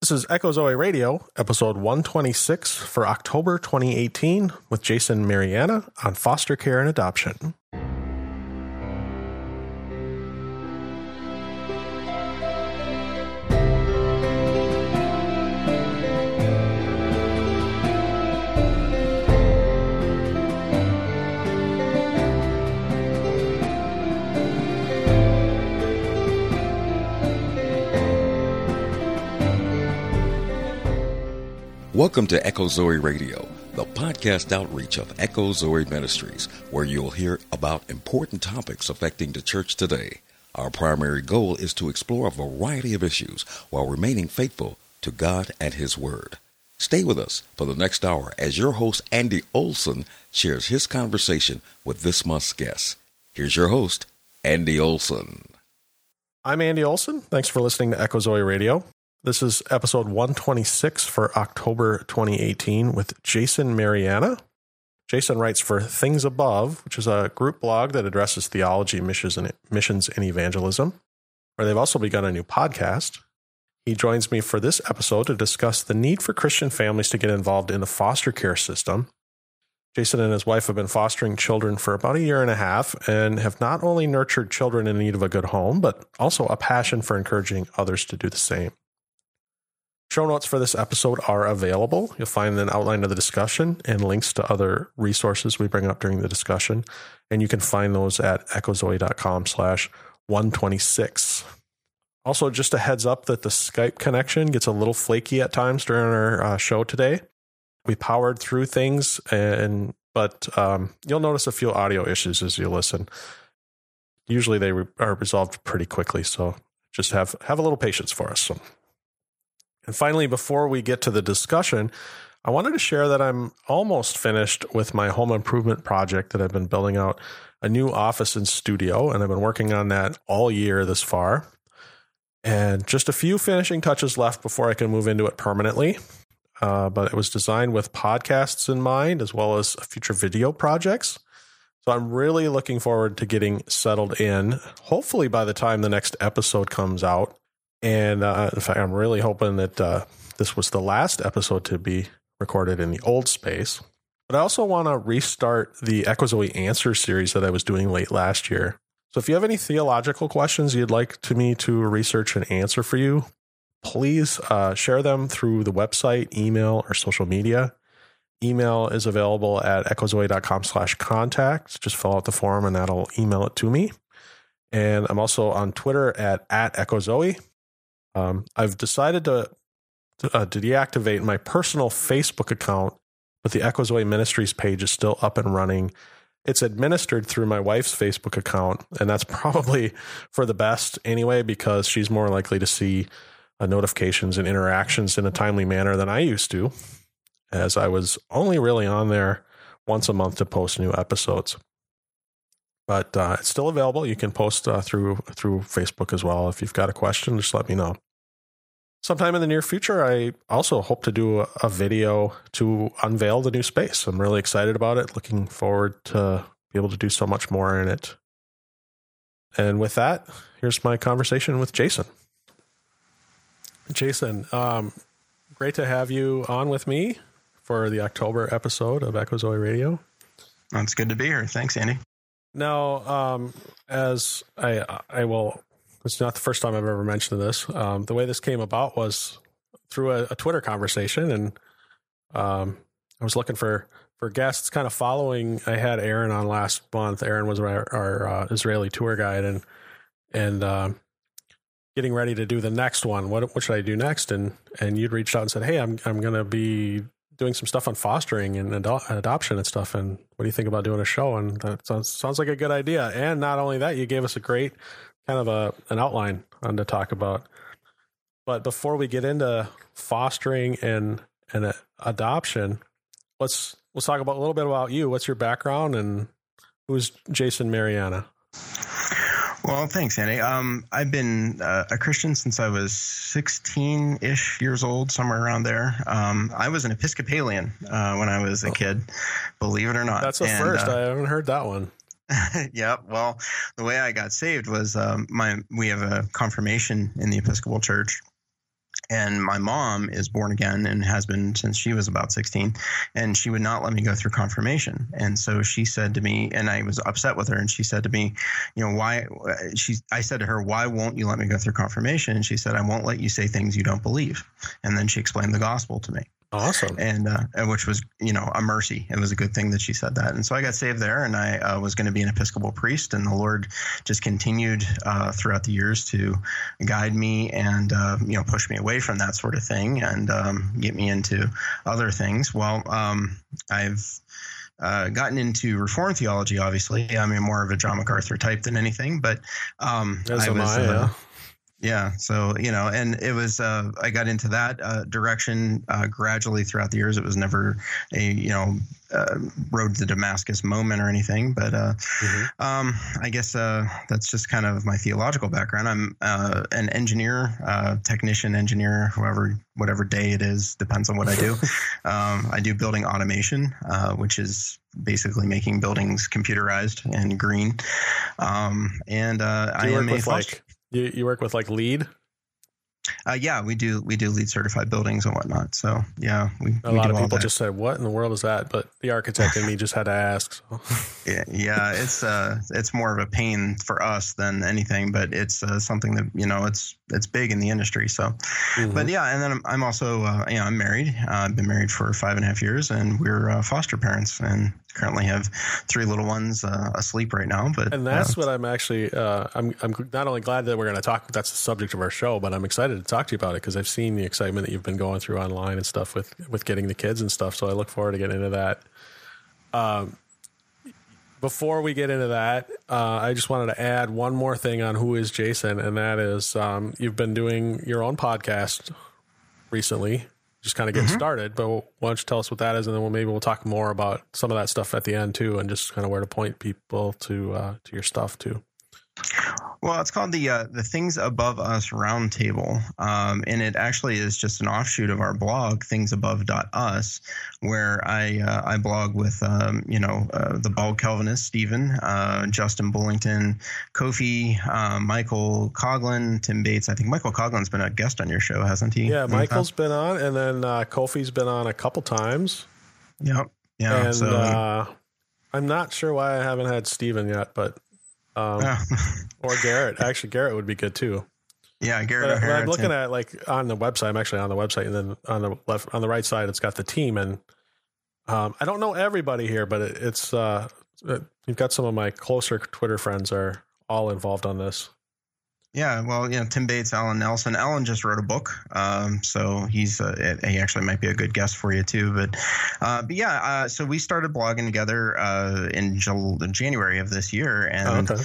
This is Echo Zoe Radio, episode 126 for October 2018, with Jason Marianna on foster care and adoption. Welcome to Echo Zoe Radio, the podcast outreach of Echo Zoe Ministries, where you'll hear about important topics affecting the church today. Our primary goal is to explore a variety of issues while remaining faithful to God and His Word. Stay with us for the next hour as your host, Andy Olson, shares his conversation with this month's guest. Here's your host, Andy Olson. I'm Andy Olson. Thanks for listening to Echo Zoe Radio. This is episode 126 for October 2018 with Jason Marianna. Jason writes for Things Above, which is a group blog that addresses theology, missions, and, missions, and evangelism, where they've also begun a new podcast. He joins me for this episode to discuss the need for Christian families to get involved in the foster care system. Jason and his wife have been fostering children for about a year and a half and have not only nurtured children in need of a good home, but also a passion for encouraging others to do the same. Show notes for this episode are available. You'll find an outline of the discussion and links to other resources we bring up during the discussion. And you can find those at echozoe.com slash 126. Also, just a heads up that the Skype connection gets a little flaky at times during our uh, show today. We powered through things, and but um, you'll notice a few audio issues as you listen. Usually, they re- are resolved pretty quickly, so just have have a little patience for us. So. And finally, before we get to the discussion, I wanted to share that I'm almost finished with my home improvement project that I've been building out a new office and studio, and I've been working on that all year this far. And just a few finishing touches left before I can move into it permanently. Uh, but it was designed with podcasts in mind as well as future video projects. So I'm really looking forward to getting settled in, hopefully by the time the next episode comes out. And uh, in fact, I'm really hoping that uh, this was the last episode to be recorded in the old space. But I also want to restart the Echozoe Answer series that I was doing late last year. So if you have any theological questions you'd like to me to research and answer for you, please uh, share them through the website, email, or social media. Email is available at echozoe.com slash contact. Just fill out the form and that'll email it to me. And I'm also on Twitter at, at echozoe. Um, I've decided to to, uh, to deactivate my personal Facebook account, but the Echozoe Ministries page is still up and running. It's administered through my wife's Facebook account, and that's probably for the best anyway, because she's more likely to see uh, notifications and interactions in a timely manner than I used to, as I was only really on there once a month to post new episodes. But uh, it's still available. You can post uh, through through Facebook as well. If you've got a question, just let me know sometime in the near future, I also hope to do a, video to unveil the new space. I'm really excited about it. Looking forward to be able to do so much more in it. And with that, here's my conversation with Jason. Jason, um, great to have you on with me for the October episode of Echo Zoe Radio. It's good to be here. Thanks, Andy. Now, um, as I I will it's not the first time I've ever mentioned this. Um, the way this came about was through a, a Twitter conversation, and um, I was looking for for guests, kind of following. I had Aaron on last month. Aaron was our, our uh, Israeli tour guide, and and uh, getting ready to do the next one. What what should I do next? And and you'd reached out and said, "Hey, I'm I'm going to be doing some stuff on fostering and adoption and stuff. And what do you think about doing a show?" And that sounds sounds like a good idea. And not only that, you gave us a great kind of a an outline on to talk about. But before we get into fostering and and adoption, let's let's talk about a little bit about you. What's your background and who's Jason Marianna? Well, thanks, Andy. Um, I've been uh, a Christian since I was 16 ish years old, somewhere around there. Um, I was an Episcopalian uh, when I was a oh. kid, believe it or not. That's a and, first. Uh, I haven't heard that one. yeah. Well, the way I got saved was um, my we have a confirmation in the Episcopal Church, and my mom is born again and has been since she was about 16 and she would not let me go through confirmation. And so she said to me and i was upset with her and she said to me you know why she i said to her why won't you let me go through confirmation? And she said i won't let you say things you don't believe. And then she explained the gospel to me Awesome. and uh, which was you know a mercy. It was a good thing that she said that, and so I got saved there, and I uh, was going to be an Episcopal priest, and the Lord just continued uh, throughout the years to guide me and uh, you know push me away from that sort of thing and um, get me into other things. Well, um, I've. Uh, gotten into reform theology, obviously. I mean, more of a John MacArthur type than anything, but um, As I was, I, uh, yeah. Yeah so you know and it was uh, i got into that uh, direction uh, gradually throughout the years. It was never a you know uh, road to damascus moment or anything but uh, Mhm. um, i guess uh, that's just kind of my theological background. I'm uh, an engineer uh, technician engineer whoever whatever day it is depends on what i do. Um, i do building automation uh, which is basically making buildings computerized and green. Um, and uh, Do I am a like you, you work with like LEED? uh, yeah, we do. We do LEED certified buildings and whatnot. So yeah, we, A we lot of people just said, "What in the world is that?" But the architect in me just had to ask. So. yeah, yeah. It's uh, it's more of a pain for us than anything, but it's uh, something that you know it's it's big in the industry. So, Mhm. but yeah, and then I'm, I'm also uh, you know I'm married. Uh, I've been married for five and a half years, and we're uh, foster parents, and currently have three little ones uh, asleep right now. But and that's uh, what I'm actually. Uh, I'm I'm not only glad that we're going to talk. That's the subject of our show, but I'm excited to talk to you about it because I've seen the excitement that you've been going through online and stuff with with getting the kids and stuff. So I look forward to getting into that. Um, before we get into that, uh, I just wanted to add one more thing on who is Jason, and that is um, you've been doing your own podcast recently, just kind of getting started. But why don't you tell us what that is, and then we'll, maybe we'll talk more about some of that stuff at the end too, and just kind of where to point people to uh, to your stuff too. Well, it's called the uh, the Things Above Us Roundtable, um, and it actually is just an offshoot of our blog, thingsabove.us, where I uh, I blog with um, you know uh, the bald Calvinist Stephen, uh, Justin Bullington, Kofi, uh, Michael Coughlin, Tim Bates. I think Michael Coughlin's been a guest on your show, hasn't he? Yeah, Michael's been on, and then uh, Kofi's been on a couple times. Yep. Yeah. and so. uh, I'm not sure why I haven't had Steven yet, but um, or Garrett. Actually, Garrett would be good too. yeah, Garrett But. I'm looking Tim- at like on the website. I'm actually on the website, and then on the left, on the right side, it's got the team. And um, I don't know everybody here, but it, it's uh, uh, you've got some of my closer Twitter friends are all involved on this. Yeah, well, you know, Tim Bates, Alan Nelson. Alan just wrote a book, um, so he's uh, he actually might be a good guest for you too. But, uh, but yeah, uh, so we started blogging together uh, in Jul- January of this year, and Oh, okay.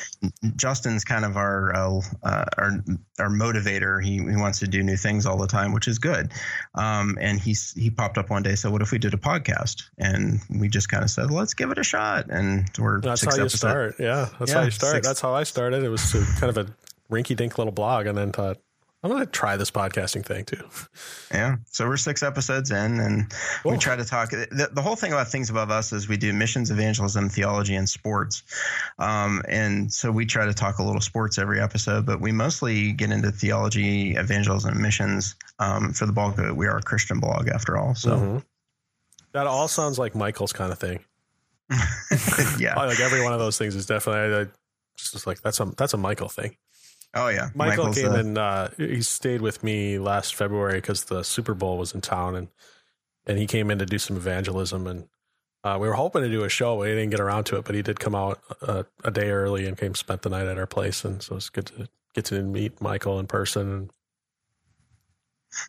Justin's kind of our uh, uh, our our motivator. He he wants to do new things all the time, which is good. Um, and he's he popped up one day, said, "What if we did a podcast?" And we just kind of said, "Let's give it a shot." And we're That's how you start. Yeah, that's Yeah, how you start. six- That's how I started. It was kind of a rinky-dink little blog, and then thought I'm going to try this podcasting thing too. Yeah. So we're six episodes in, and we try to talk. The, the whole thing about Things Above Us is we do missions, evangelism, theology, and sports. Um, and so we try to talk a little sports every episode, but we mostly get into theology, evangelism, and missions. Um, for the bulk of it, we are a Christian blog after all. So Mhm. that all sounds like Michael's kind of thing. yeah. Like every one of those things is definitely I, I just like that's a that's a Michael thing. Oh yeah. Michael Michael's, came uh, and uh, he stayed with me last February because the Super Bowl was in town, and and he came in to do some evangelism, and uh, we were hoping to do a show. But he didn't get around to it, but he did come out uh, a day early and came spent the night at our place, and so it's good to get to meet Michael in person. And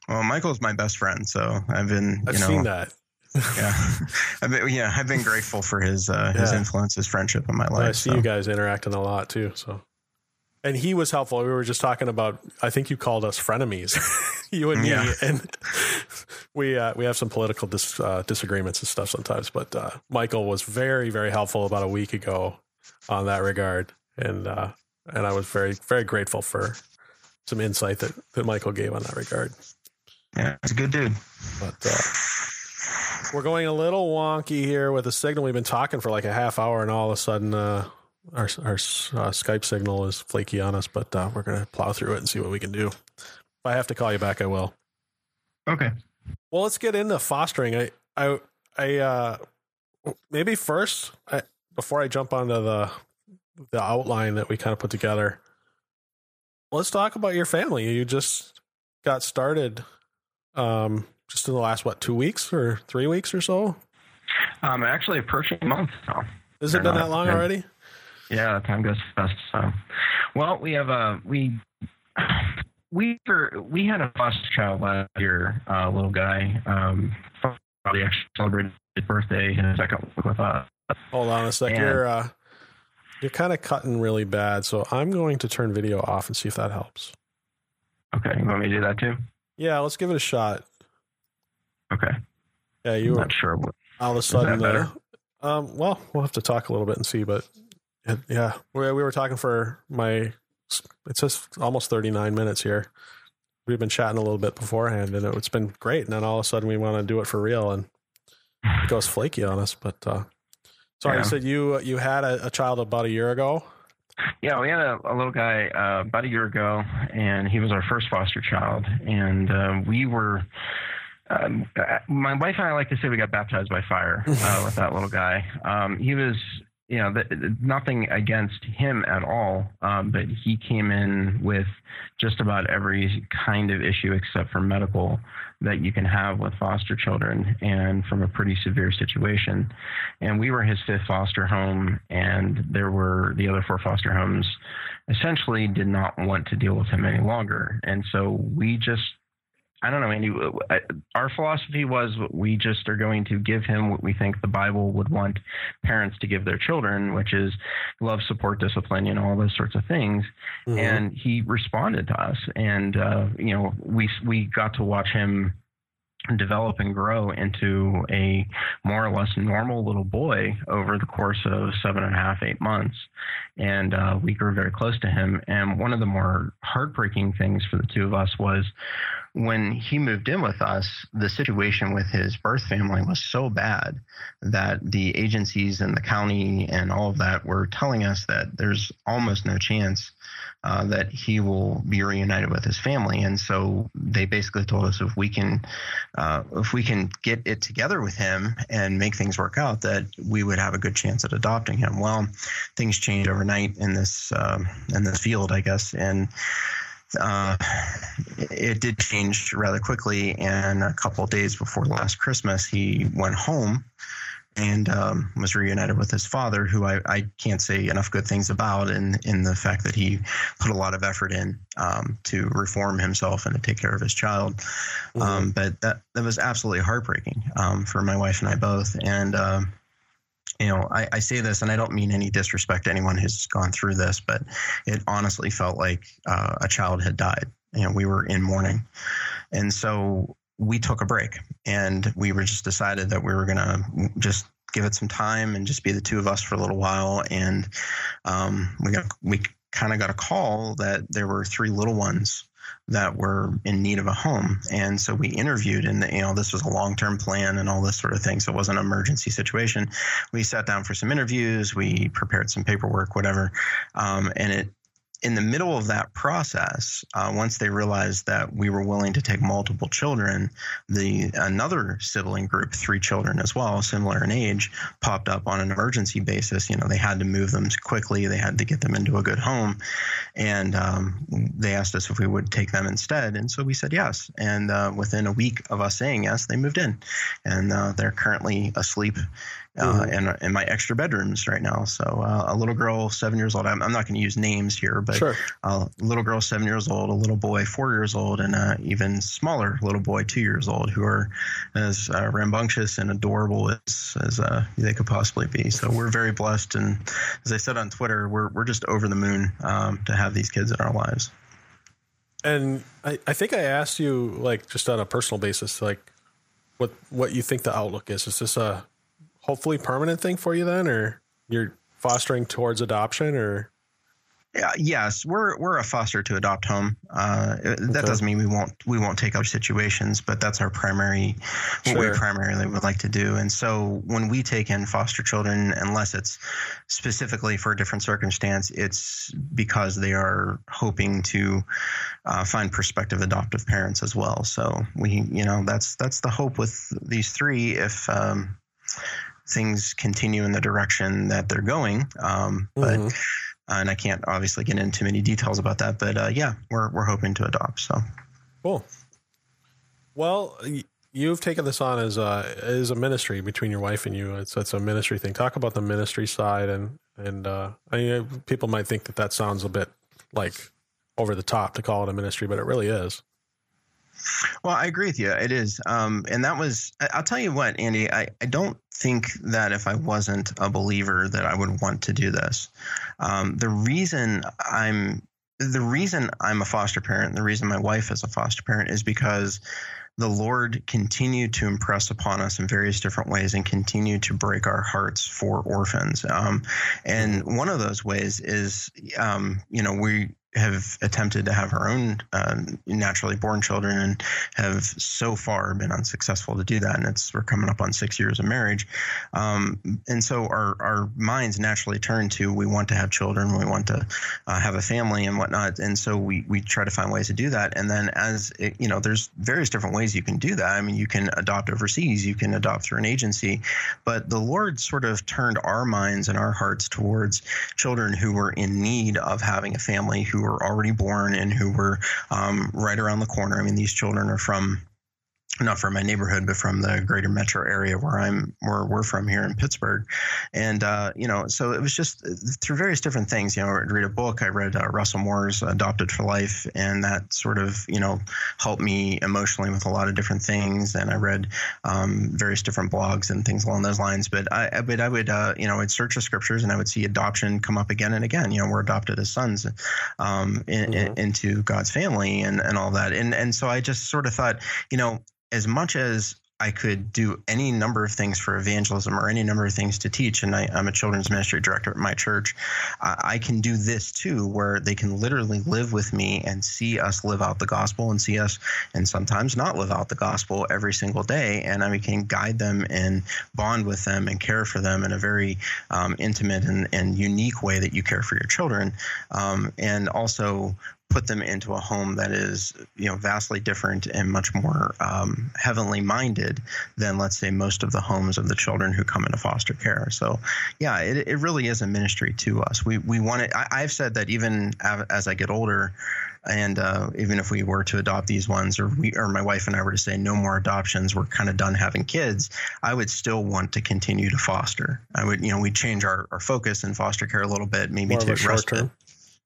Well, Michael's my best friend, so I've been. I've know, seen that. Yeah. I've been, yeah, I've been grateful for his uh, his Yeah. influence, his friendship in my life. I see so. you guys interacting a lot too. So, and he was helpful. We were just talking about. I think you called us frenemies, you and me, Yeah. and we uh, we have some political dis, uh, disagreements and stuff sometimes. But uh, Michael was very very helpful about a week ago on that regard, and uh, and I was very very grateful for some insight that that Michael gave on that regard. Yeah, he's a good dude. But uh, we're going a little wonky here with the signal. We've been talking for like a half hour, and all of a sudden, uh, our our uh, Skype signal is flaky on us. But uh, we're gonna plow through it and see what we can do. If I have to call you back, I will. Okay. Well, let's get into fostering. I, I, I, uh, maybe first, I, before I jump onto the the outline that we kind of put together, let's talk about your family. You just got started, um, just in the last what two weeks or three weeks or so. Um, actually approaching a month now. Has it been that long already? Yeah, time goes fast. So, well, we have a we we were, we had a foster child last year, a uh, little guy. Um, probably actually celebrated his birthday in a second with us. Hold on a second. You're uh, you're kind of cutting really bad, so I'm going to turn video off and see if that helps. Okay, you want me to do that too? Yeah, let's give it a shot. Okay. Yeah, you I'm were not sure what. all of a sudden. Uh, um, well, we'll have to talk a little bit and see, but yeah, we we were talking for my. It says almost 39 minutes here. We've been chatting a little bit beforehand, and it's been great. And then all of a sudden, we want to do it for real, and it goes flaky on us. But uh, sorry, yeah. you said you you had a, a, child about a year ago. Yeah, we had a, a little guy uh, about a year ago, and he was our first foster child, and uh, we were. Um, my wife and I like to say we got baptized by fire uh, with that little guy. Um, he was you know, the, nothing against him at all, um, but he came in with just about every kind of issue except for medical that you can have with foster children and from a pretty severe situation. And we were his fifth foster home, and there were the other four foster homes essentially did not want to deal with him any longer. And so we just I don't know, Andy. Our philosophy was we just are going to give him what we think the Bible would want parents to give their children, which is love, support, discipline, you know, all those sorts of things. Mm-hmm. And he responded to us, and uh, you know, we we got to watch him develop and grow into a more or less normal little boy over the course of seven and a half, eight months. And uh, we grew very close to him. And one of the more heartbreaking things for the two of us was when he moved in with us, the situation with his birth family was so bad that the agencies and the county and all of that were telling us that there's almost no chance uh, that he will be reunited with his family. And so they basically told us if we can, uh, if we can get it together with him and make things work out, that we would have a good chance at adopting him. Well, things changed overnight in this um, in this field, I guess, and uh, it did change rather quickly. And a couple days before last Christmas, he went home and um, was reunited with his father, who I, I, can't say enough good things about, in in the fact that he put a lot of effort in um, to reform himself and to take care of his child. Mm-hmm. Um, but that that was absolutely heartbreaking um, for my wife and I both. And um, you know, I, I, say this and I don't mean any disrespect to anyone who's gone through this, but it honestly felt like uh, a child had died. You know, we were in mourning. And so we took a break and we were just decided that we were going to just give it some time and just be the two of us for a little while. And um, we got, we kind of got a call that there were three little ones that were in need of a home. And so we interviewed, and you know, this was a long term plan and all this sort of thing. So it wasn't an emergency situation. We sat down for some interviews, we prepared some paperwork, whatever. Um, and it in the middle of that process, uh, once they realized that we were willing to take multiple children, the another sibling group, three children as well, similar in age, popped up on an emergency basis. You know, they had to move them quickly. They had to get them into a good home, and um, they asked us if we would take them instead, and so we said yes. And uh, within a week of us saying yes, they moved in, and uh, they're currently asleep uh, in, in my extra bedrooms right now. So uh, a little girl, seven years old. I'm, I'm not going to use names here, but sure. a little girl, seven years old, a little boy, four years old, and an even smaller little boy, two years old, who are as uh, rambunctious and adorable as, as uh, they could possibly be. So we're very blessed, and as I said on Twitter, we're we're just over the moon um, to have these kids in our lives. And I, I think I asked you, like, just on a personal basis, like, what what you think the outlook is. Is this a hopefully permanent thing for you then, or you're fostering towards adoption, or? Yeah, yes, we're we're a foster to adopt home. Uh, that okay. doesn't mean we won't we won't take other situations, but that's our primary what we primarily would like to do. And so when we take in foster children, unless it's specifically for a different circumstance, it's because they are hoping to uh, find prospective adoptive parents as well. So we, you know, that's that's the hope with these three. If um, things continue in the direction that they're going, um, but. Mm-hmm uh, and I can't obviously get into many details about that, but uh, yeah, we're we're hoping to adopt. So cool. Well, you've taken this on as a as a ministry between your wife and you. It's it's a ministry thing. Talk about the ministry side, and and uh, I mean, people might think that that sounds a bit like over the top to call it a ministry, but it really is. Well, I agree with you. It is. Um, and that was, I'll tell you what, Andy, I, I don't think that if I wasn't a believer that I would want to do this. Um, the reason I'm, the reason I'm a foster parent, the reason my wife is a foster parent is because the Lord continued to impress upon us in various different ways and continue to break our hearts for orphans. Um, and one of those ways is, um, you know, we have attempted to have our own uh, naturally born children and have so far been unsuccessful to do that. And it's we're coming up on six years of marriage, um, and so our our minds naturally turn to we want to have children, we want to uh, have a family and whatnot, and so we we try to find ways to do that. And then as it, you know, there's various different ways you can do that. I mean, you can adopt overseas, you can adopt through an agency, but the Lord sort of turned our minds and our hearts towards children who were in need of having a family who were already born and who were um, right around the corner. I mean, these children are from not from my neighborhood, but from the greater metro area where I'm, where we're from here in Pittsburgh. And, uh, you know, so it was just through various different things, you know, I'd read a book, I read uh, Russell Moore's Adopted for Life, and that sort of, you know, helped me emotionally with a lot of different things. And I read, um, various different blogs and things along those lines. But I, but I would, uh, you know, I'd search the scriptures and I would see adoption come up again and again. You know, we're adopted as sons, um, in, mm-hmm. in, into God's family and, and all that. And, and so I just sort of thought, you know, as much as I could do any number of things for evangelism or any number of things to teach. And I, am a children's ministry director at my church. I, can do this too, where they can literally live with me and see us live out the gospel and see us, and sometimes not live out the gospel every single day. And I can guide them and bond with them and care for them in a very um, intimate and, and, unique way that you care for your children. Um, and also put them into a home that is you know vastly different and much more um, heavenly minded than let's say most of the homes of the children who come into foster care. So yeah it, it really is a ministry to us. We we want it I, have said that even as i get older and uh, even if we were to adopt these ones or we or my wife and i were to say no more adoptions we're kind of done having kids i would still want to continue to foster. I would you know we'd change our, our focus in foster care a little bit maybe more to short term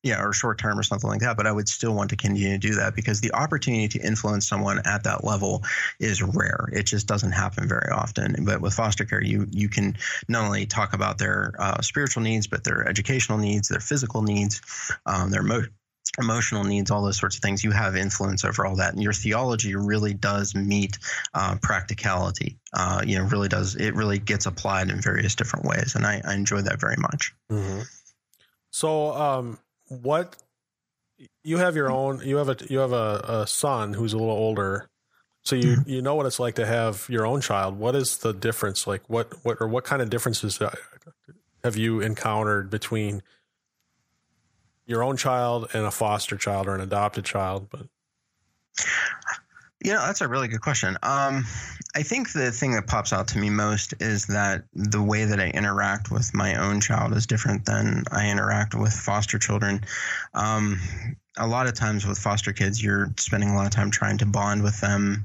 yeah, or short term or something like that. But I would still want to continue to do that because the opportunity to influence someone at that level is rare. It just doesn't happen very often. But with foster care, you you can not only talk about their uh, spiritual needs, but their educational needs, their physical needs, um, their mo- emotional needs, all those sorts of things. You have influence over all that, and your theology really does meet uh, practicality. Uh, you know, really does. It really gets applied in various different ways, and I, I enjoy that very much. Mm-hmm. So, um, what you have your own you have a you have a, a son who's a little older. So you mm-hmm. you know what it's like to have your own child. What is the difference? Like what what or what kind of differences have you encountered between your own child and a foster child or an adopted child? But you know, that's a really good question. Um, I think the thing that pops out to me most is that the way that I interact with my own child is different than I interact with foster children. Um, a lot of times with foster kids, you're spending a lot of time trying to bond with them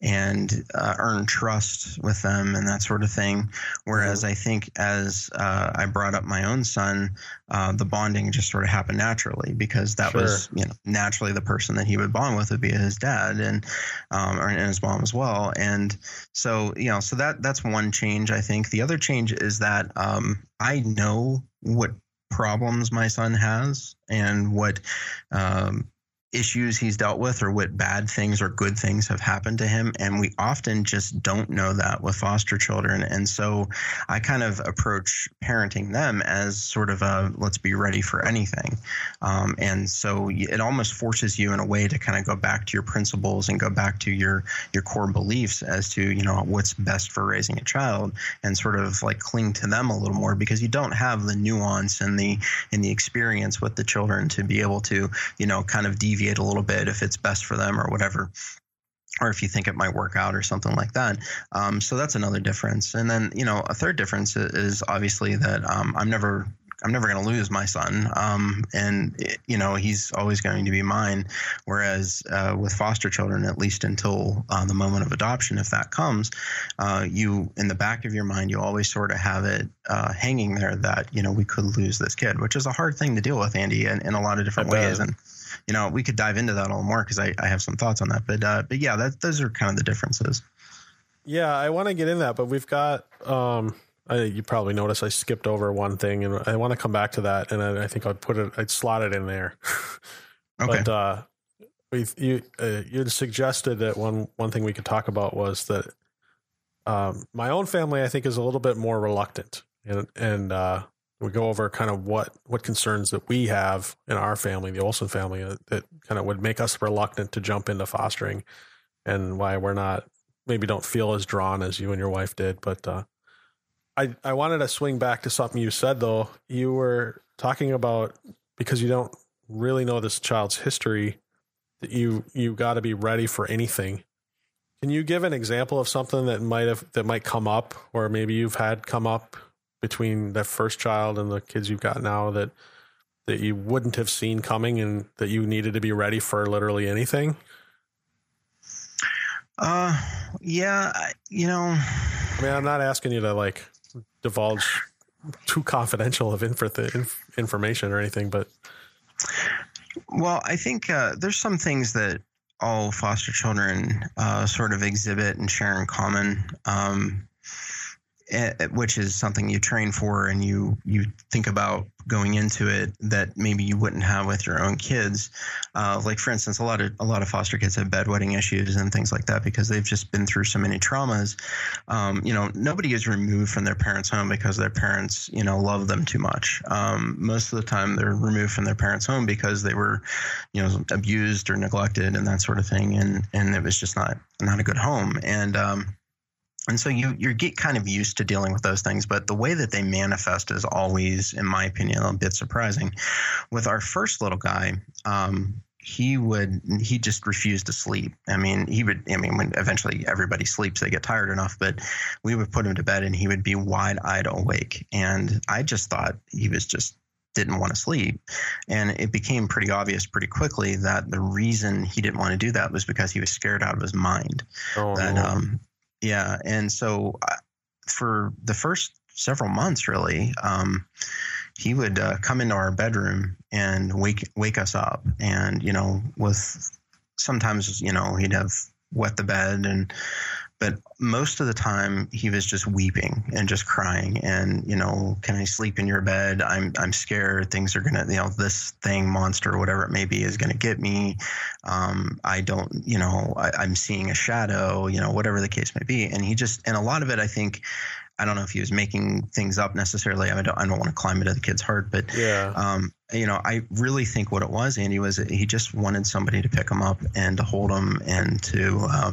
and uh, earn trust with them and that sort of thing. Whereas mm-hmm. I think as uh, I brought up my own son, uh, the bonding just sort of happened naturally because that sure. was, you know, naturally the person that he would bond with would be his dad and, um, and his mom as well. And so, you know, so that that's one change. I think the other change is that um, I know what problems my son has and what um, issues he's dealt with or what bad things or good things have happened to him. And we often just don't know that with foster children. And so I kind of approach parenting them as sort of a let's be ready for anything. Um, and so it almost forces you in a way to kind of go back to your principles and go back to your, your core beliefs as to, you know, what's best for raising a child and sort of like cling to them a little more because you don't have the nuance and the, and the experience with the children to be able to, you know, kind of deviate deviate a little bit if it's best for them or whatever or if you think it might work out or something like that. Um, so that's another difference. And then, you know, a third difference is obviously that um, I'm never. I'm never going to lose my son, um, and it, you know he's always going to be mine. Whereas uh, with foster children, at least until uh, the moment of adoption, if that comes, uh, you in the back of your mind, you always sort of have it uh, hanging there that you know we could lose this kid, which is a hard thing to deal with, Andy, in, in a lot of different ways. And you know, we could dive into that a little more because I, I have some thoughts on that. But uh, but yeah, that, those are kind of the differences. Yeah, I want to get in that, but we've got. Um, I, you probably noticed I skipped over one thing, and I want to come back to that. And I, I think I'd put it, I'd slot it in there. okay. But uh, we you uh, you suggested that one one thing we could talk about was that um, my own family, I think, is a little bit more reluctant, and and uh, we go over kind of what what concerns that we have in our family, the Olson family, that, that kind of would make us reluctant to jump into fostering, and why we're not maybe don't feel as drawn as you and your wife did. But uh, I I wanted to swing back to something you said though. You were talking about because you don't really know this child's history that you you got to be ready for anything. Can you give an example of something that might have that might come up, or maybe you've had come up between that first child and the kids you've got now that that you wouldn't have seen coming and that you needed to be ready for literally anything? Uh, yeah, you know. I mean, I'm not asking you to like divulge too confidential of inf- information or anything, but. Well, I think uh, there's some things that all foster children uh, sort of exhibit and share in common. Um, which is something you train for and you you think about going into it that maybe you wouldn't have with your own kids. Uh, like for instance, a lot of a lot of foster kids have bedwetting issues and things like that because they've just been through so many traumas. Um, you know, nobody is removed from their parents' home because their parents you know love them too much. Um, most of the time, they're removed from their parents' home because they were you know abused or neglected and that sort of thing, and and it was just not not a good home and um, and so you you get kind of used to dealing with those things but the way that they manifest is always in my opinion a bit surprising with our first little guy um, he would he just refused to sleep i mean he would i mean when eventually everybody sleeps they get tired enough but we would put him to bed and he would be wide-eyed awake and i just thought he was just didn't want to sleep. And it became pretty obvious pretty quickly that the reason he didn't want to do that was because he was scared out of his mind. Oh, that um, yeah, and so uh, for the first several months, really, um, he would uh, come into our bedroom and wake wake us up, and you know, with sometimes you know he'd have wet the bed and but most of the time he was just weeping and just crying and you know can i sleep in your bed i'm i'm scared things are gonna you know this thing monster whatever it may be is gonna get me um, i don't you know I, am seeing a shadow you know whatever the case may be and he just and a lot of it i think I don't know if he was making things up necessarily. I, don't, I don't want to climb into the kid's heart, but yeah. Um, you know, I really think what it was, Andy, was he just wanted somebody to pick him up and to hold him and to uh,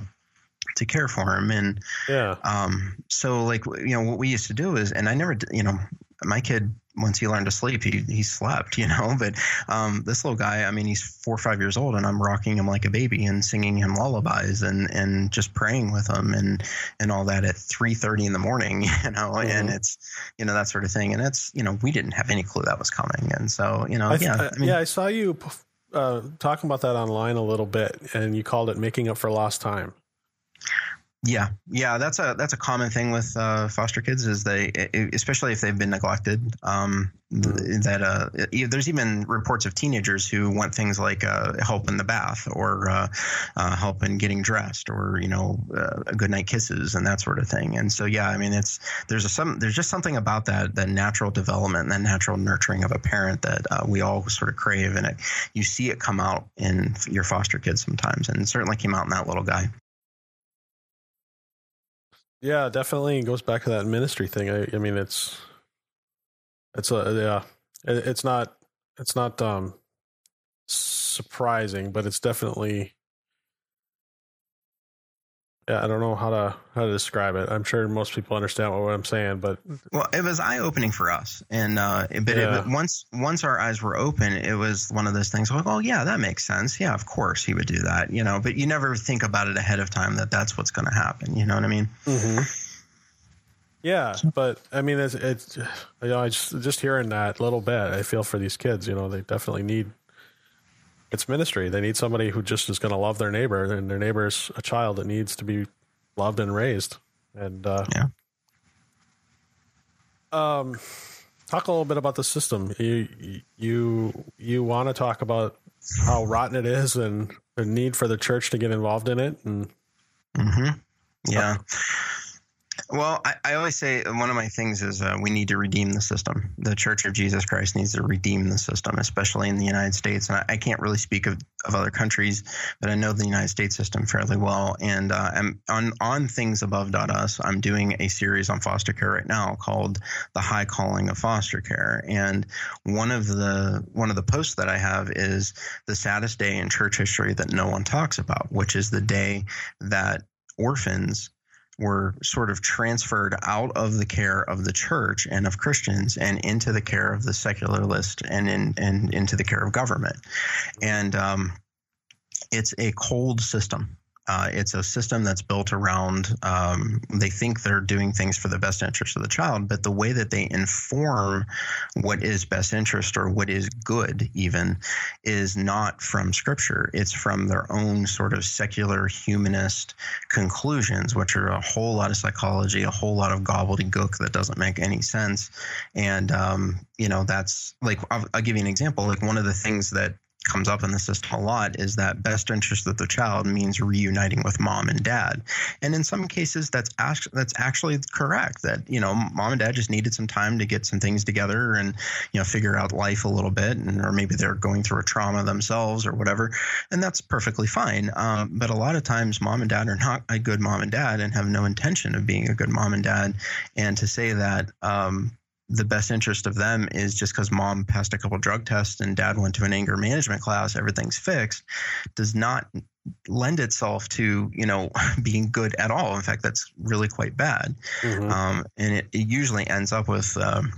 to care for him. And yeah. Um, so like you know what we used to do is, and I never you know my kid once he learned to sleep he he slept you know but um, this little guy I mean he's four or five years old and I'm rocking him like a baby and singing him lullabies and and just praying with him and and all that at three thirty in the morning you know mm-hmm. and it's you know that sort of thing and it's you know we didn't have any clue that was coming and so you know I, yeah I mean, yeah I saw you uh, talking about that online a little bit and you called it making up for lost time Yeah, yeah, that's a that's a common thing with uh, foster kids is they, especially if they've been neglected. Um, mm-hmm. That uh, there's even reports of teenagers who want things like uh, help in the bath or uh, uh, help in getting dressed or you know uh, good night kisses and that sort of thing. And so yeah, I mean it's there's a some there's just something about that that natural development and that natural nurturing of a parent that we all sort of crave, and it you see it come out in your foster kids sometimes, and it certainly came out in that little guy. Yeah, definitely It goes back to that ministry thing. I, I mean, it's it's a yeah, it, it's not it's not um surprising, but it's definitely I don't know how to how to describe it. I'm sure most people understand what, I'm saying, but well, it was eye opening for us, and uh, but yeah. it, once once our eyes were open, it was one of those things. Like, oh yeah, that makes sense. Yeah, of course he would do that, you know. But you never think about it ahead of time that that's what's going to happen. You know what I mean? Mm-hmm. Yeah, but I mean, it's, it's you know, I just just hearing that little bit, I feel for these kids. You know, they definitely need it's ministry. They need somebody who just is going to love their neighbor, and their neighbor is a child that needs to be loved and raised. And uh, yeah. Um, talk a little bit about the system. You you you want to talk about how rotten it is and the need for the church to get involved in it and. Mm-hmm. Yeah. Uh, well, I, I, always say one of my things is uh, we need to redeem the system. The Church of Jesus Christ needs to redeem the system, especially in the United States. And I, I can't really speak of, of other countries, but I know the United States system fairly well. And uh, I'm on on thingsabove.us. I'm doing a series on foster care right now called "The High Calling of Foster Care." And one of the one of the posts that I have is the saddest day in church history that no one talks about, which is the day that orphans were sort of transferred out of the care of the church and of Christians and into the care of the secularist and in and into the care of government. And um, it's a cold system. Uh, it's a system that's built around, um, they think they're doing things for the best interest of the child, but the way that they inform what is best interest or what is good, even, is not from scripture. It's from their own sort of secular humanist conclusions, which are a whole lot of psychology, a whole lot of gobbledygook that doesn't make any sense. And, um, you know, that's like, I'll, I'll give you an example. Like, one of the things that comes up in the system a lot is that best interest of the child means reuniting with mom and dad. And in some cases that's actually that's actually correct that you know mom and dad just needed some time to get some things together and you know figure out life a little bit and or maybe they're going through a trauma themselves or whatever and that's perfectly fine. Um, but a lot of times mom and dad are not a good mom and dad and have no intention of being a good mom and dad and to say that um, the best interest of them is just because mom passed a couple drug tests and dad went to an anger management class, everything's fixed, does not lend itself to you know being good at all. In fact, that's really quite bad, mm-hmm. um, and it, it, usually ends up with um,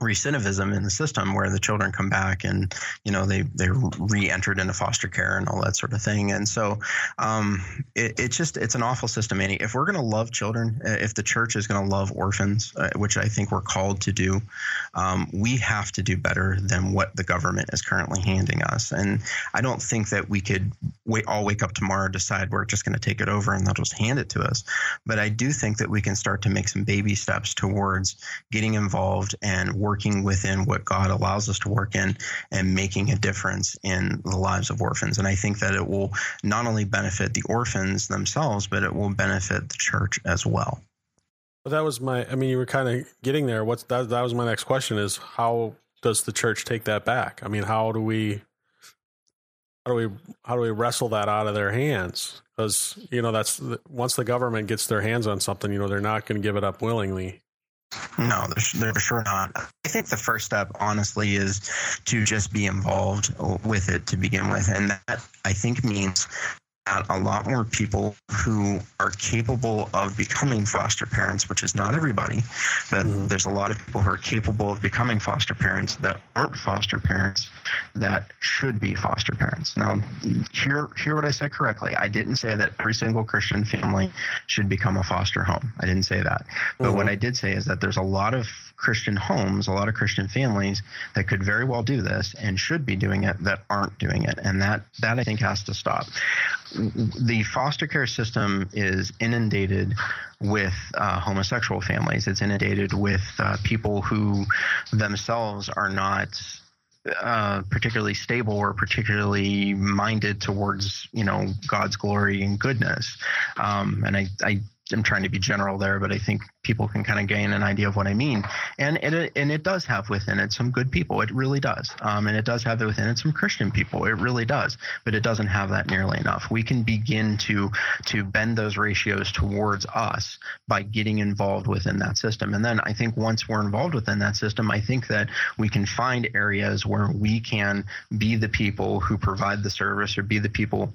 recidivism in the system where the children come back and you know they they're re-entered into foster care and all that sort of thing. And so um, it, it's just it's an awful system. Andy. if we're going to love children uh, if the church is going to love orphans uh, which I think we're called to do um, we have to do better than what the government is currently handing us. And I don't think that we could wait all wake up tomorrow decide we're just going to take it over and they'll just hand it to us. But I do think that we can start to make some baby steps towards getting involved and working within what God allows us to work in and making a difference in the lives of orphans. And I think that it will not only benefit the orphans themselves, but it will benefit the church as well. Well, that was my, I mean, you were kind of getting there. What's that? That was my next question is how does the church take that back? I mean, how do we, how do we, how do we wrestle that out of their hands? Because, you know, that's once the government gets their hands on something, you know, they're not going to give it up willingly. No, they're, they're sure not. I think the first step, honestly, is to just be involved with it to begin with. And that, I think, means that a lot more people who are capable of becoming foster parents, which is not everybody, but mm-hmm. there's a lot of people who are capable of becoming foster parents that aren't foster parents that should be foster parents. Now, hear hear what I said correctly. I didn't say that every single Christian family should become a foster home. I didn't say that. But mm-hmm. what I did say is that there's a lot of Christian homes, a lot of Christian families that could very well do this and should be doing it that aren't doing it, and that that I think has to stop. The foster care system is inundated with uh, homosexual families. It's inundated with uh, people who themselves are not uh, particularly stable or particularly minded towards you know God's glory and goodness. Um, and I, I am trying to be general there, but I think people can kind of gain an idea of what I mean. And it and it does have within it some good people. It really does. Um, and it does have within it some Christian people. It really does. But it doesn't have that nearly enough. We can begin to to bend those ratios towards us by getting involved within that system. And then I think once we're involved within that system, I think that we can find areas where we can be the people who provide the service or be the people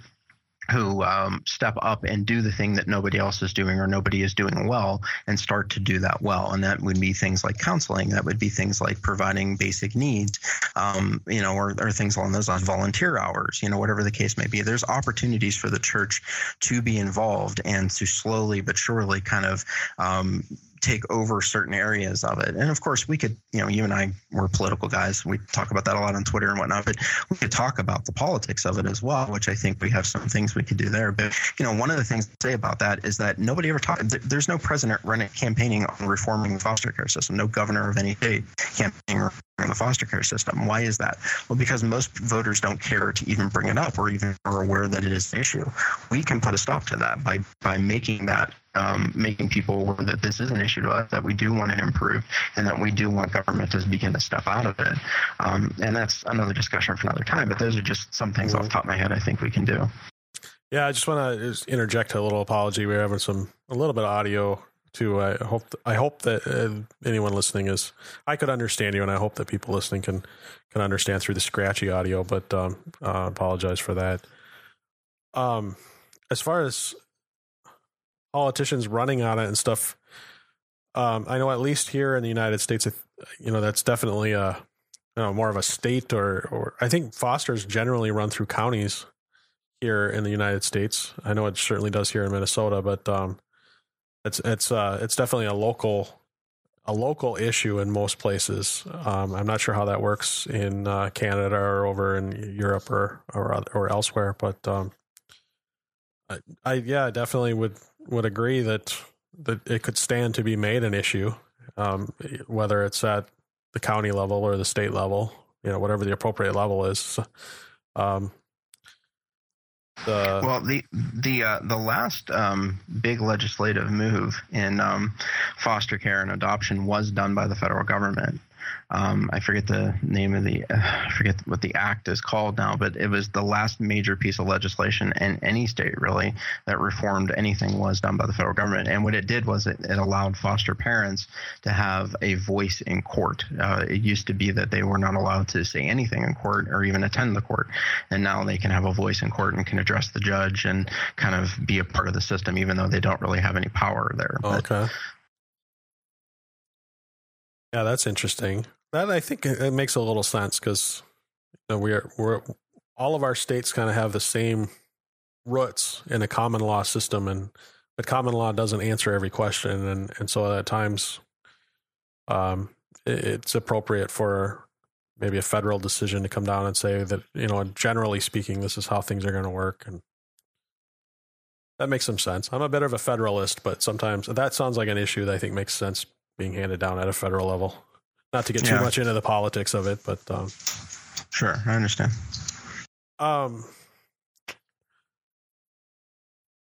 who um, step up and do the thing that nobody else is doing or nobody is doing well and start to do that well. And that would be things like counseling. That would be things like providing basic needs, um, you know, or, or things along those lines, volunteer hours, you know, whatever the case may be. There's opportunities for the church to be involved and to slowly but surely kind of um, take over certain areas of it. And of course, we could, you know, you and I were political guys. We talk about that a lot on Twitter and whatnot, but we could talk about the politics of it as well, which I think we have some things we could do there. But, you know, one of the things to say about that is that nobody ever talked, there's no president running campaigning on reforming the foster care system, no governor of any state campaigning in the foster care system. Why is that? Well, because most voters don't care to even bring it up or even are aware that it is an issue. We can put a stop to that by by making that um, making people aware that this is an issue to us, that we do want to improve, and that we do want government to begin to step out of it. Um, and that's another discussion for another time. But those are just some things off the top of my head I think we can do. Yeah, I just want to interject a little apology. We're having some a little bit of audio too. I hope I hope that uh, anyone listening is I could understand you, and I hope that people listening can can understand through the scratchy audio. But um, apologize for that. Um, as far as politicians running on it and stuff, um, I know at least here in the United States, you know that's definitely a you know, more of a state or or I think fosters generally run through counties here in the United States. I know it certainly does here in Minnesota, but um, it's it's uh, it's definitely a local a local issue in most places. Um, I'm not sure how that works in uh, Canada or over in Europe or or or elsewhere, but um, I, I yeah definitely would would agree that that it could stand to be made an issue, um, whether it's at the county level or the state level, you know, whatever the appropriate level is. The well, the the uh, the last um, big legislative move in um, foster care and adoption was done by the federal government. Um, I forget the name of the, uh, I forget what the act is called now, but it was the last major piece of legislation in any state really that reformed anything was done by the federal government. And what it did was it, it allowed foster parents to have a voice in court. Uh, it used to be that they were not allowed to say anything in court or even attend the court, and now they can have a voice in court and can address the judge and kind of be a part of the system, even though they don't really have any power there. Okay. But, yeah, that's interesting. That I think it makes a little sense because you know, we're we're all of our states kind of have the same roots in a common law system, and but common law doesn't answer every question, and and so at times, um, it, it's appropriate for maybe a federal decision to come down and say that you know generally speaking, this is how things are going to work, and that makes some sense. I'm a bit of a federalist, but sometimes that sounds like an issue that I think makes sense being handed down at a federal level. Not to get too much into the politics of it, but um, sure, I understand. Um,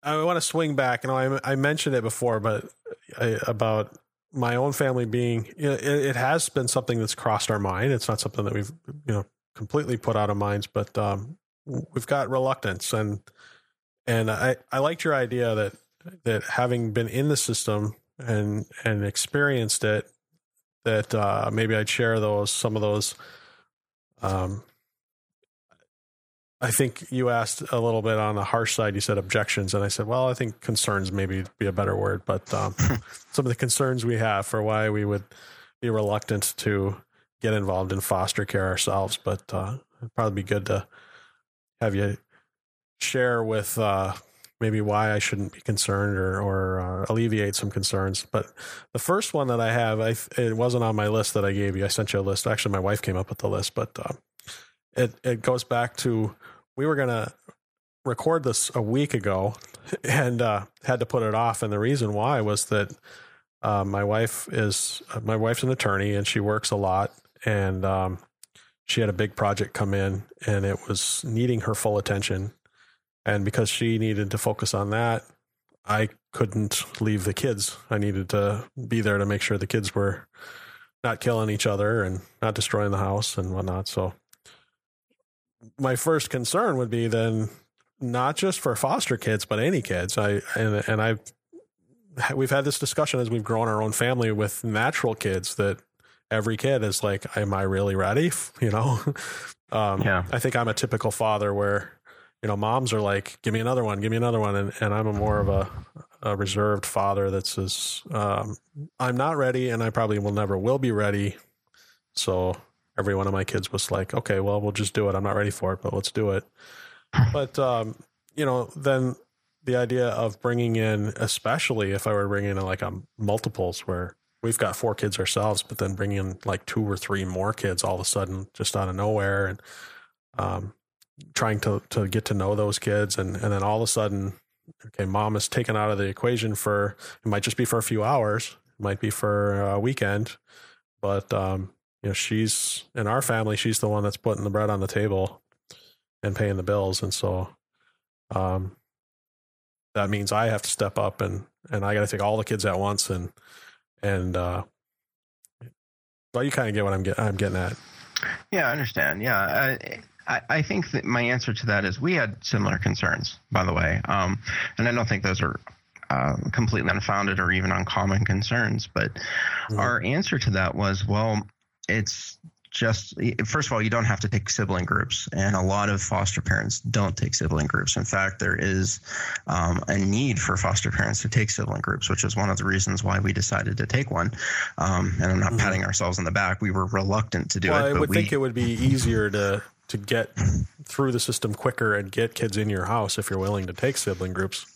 I want to swing back. You know, I, I mentioned it before, but I, about my own family being, you know, it, it, has been something that's crossed our mind. It's not something that we've, you know, completely put out of minds, but um, we've got reluctance, and and I I liked your idea that that having been in the system and and experienced it that uh, maybe I'd share those some of those. Um, I think you asked a little bit on the harsh side. You said objections, and I said, well, I think concerns maybe be a better word, but um, some of the concerns we have for why we would be reluctant to get involved in foster care ourselves. But uh, it'd probably be good to have you share with uh, maybe why I shouldn't be concerned or, or uh, alleviate some concerns. But the first one that I have, I, it wasn't on my list that I gave you. I sent you a list. Actually, my wife came up with the list, but uh, it, it goes back to we were to record this a week ago and uh, had to put it off. And the reason why was that uh, my wife is uh, my wife's an attorney and she works a lot and um, she had a big project come in and it was needing her full attention and because she needed to focus on that i couldn't leave the kids. I needed to be there to make sure the kids were not killing each other and not destroying the house and whatnot. So my first concern would be then not just for foster kids but any kids. I and and i we've had this discussion as we've grown our own family with natural kids that every kid is like am i really ready? You know? Um, yeah. i think i'm a typical father where you know, moms are like, give me another one, give me another one. And, and I'm a more of a, a reserved father that says, um, I'm not ready and I probably will never will be ready. So every one of my kids was like, okay, well, we'll just do it. I'm not ready for it, but let's do it. But, um, you know, then the idea of bringing in, especially if I were bringing in like a multiples where we've got four kids ourselves, but then bringing in like two or three more kids all of a sudden just out of nowhere. And, um, trying to to get to know those kids. And and then all of a sudden okay mom is taken out of the equation for it might just be for a few hours it might be for a weekend but um you know she's in our family she's the one that's putting the bread on the table and paying the bills. And so um that means i have to step up and and i got to take all the kids at once. And and uh well you kind of get what i'm getting i'm getting at. Yeah i understand. Yeah I, I, think that my answer to that is we had similar concerns, by the way, um, and I don't think those are uh, completely unfounded or even uncommon concerns. But mm-hmm. our answer to that was, well, it's just first of all, you don't have to take sibling groups, and a lot of foster parents don't take sibling groups. In fact, there is um, a need for foster parents to take sibling groups, which is one of the reasons why we decided to take one. Um, and I'm not mm-hmm. patting ourselves on the back; we were reluctant to do it. well, it. I would we, think it would be easier to to get through the system quicker and get kids in your house if you're willing to take sibling groups.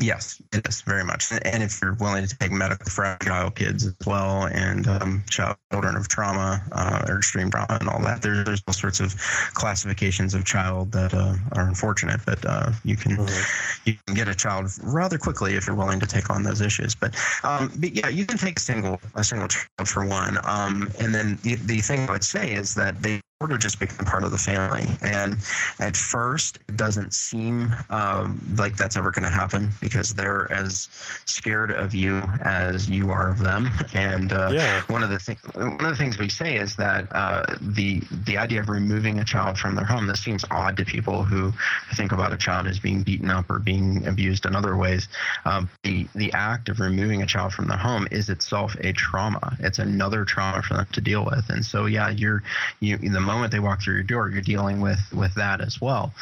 Yes, it is very much. And if you're willing to take medical fragile kids as well and um, children of trauma uh, or extreme trauma and all that, there's, there's all sorts of classifications of child that uh, are unfortunate, but uh, you can mm-hmm. you can get a child rather quickly if you're willing to take on those issues. But, um, but yeah, you can take a single a single child for one. Um, and then the, the thing I would say is that they sort of just become part of the family. And at first, it doesn't seem um, like that's ever going to happen because they're as scared of you as you are of them. And uh, yeah. one of the things one of the things we say is that uh, the the idea of removing a child from their home this seems odd to people who think about a child as being beaten up or being abused in other ways. Um, the the act of removing a child from their home is itself a trauma. It's another trauma for them to deal with. And so, yeah, you're you the moment they walk through your door, you're dealing with with that as well.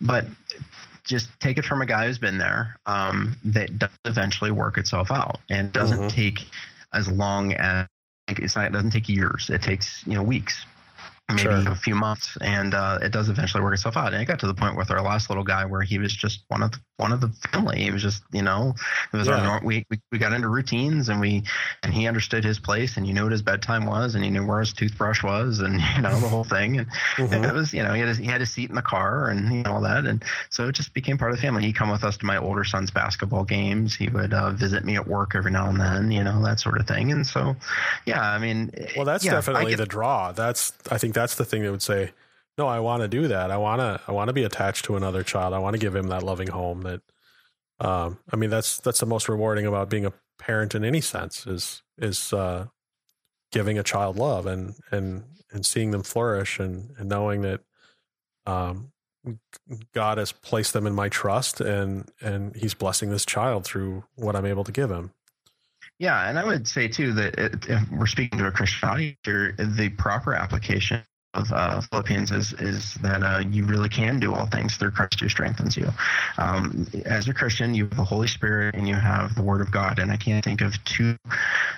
But just take it from a guy who's been there. Um, that does eventually work itself out, and doesn't mm-hmm. take as long as it's not, it doesn't take years. It takes you know weeks maybe sure. a few months, and uh, it does eventually work itself out. And it got to the point with our last little guy where he was just one of the, one of the family. It was just you know it was yeah. our we, we we got into routines and we and he understood his place and you knew what his bedtime was and he knew where his toothbrush was and you know the whole thing and, mm-hmm. it was you know he had his, he had a seat in the car and you know all that and so it just became part of the family. He'd come with us to my older son's basketball games. He would uh, visit me at work every now and then, you know that sort of thing. And so yeah, I mean, well, that's yeah, definitely get, the draw. That's I think that's the thing that would say, no, I want to do that. I want to, I want to be attached to another child. I want to give him that loving home that, um, I mean, that's, that's the most rewarding about being a parent in any sense is, is, uh, giving a child love and, and, and seeing them flourish and, and knowing that, um, God has placed them in my trust and, and he's blessing this child through what I'm able to give him. Yeah, and I would say too that if we're speaking to a Christian audience, the proper application of uh, Philippians is is that uh, you really can do all things through Christ who strengthens you. Um, as a Christian, you have the Holy Spirit and you have the Word of God, and I can't think of two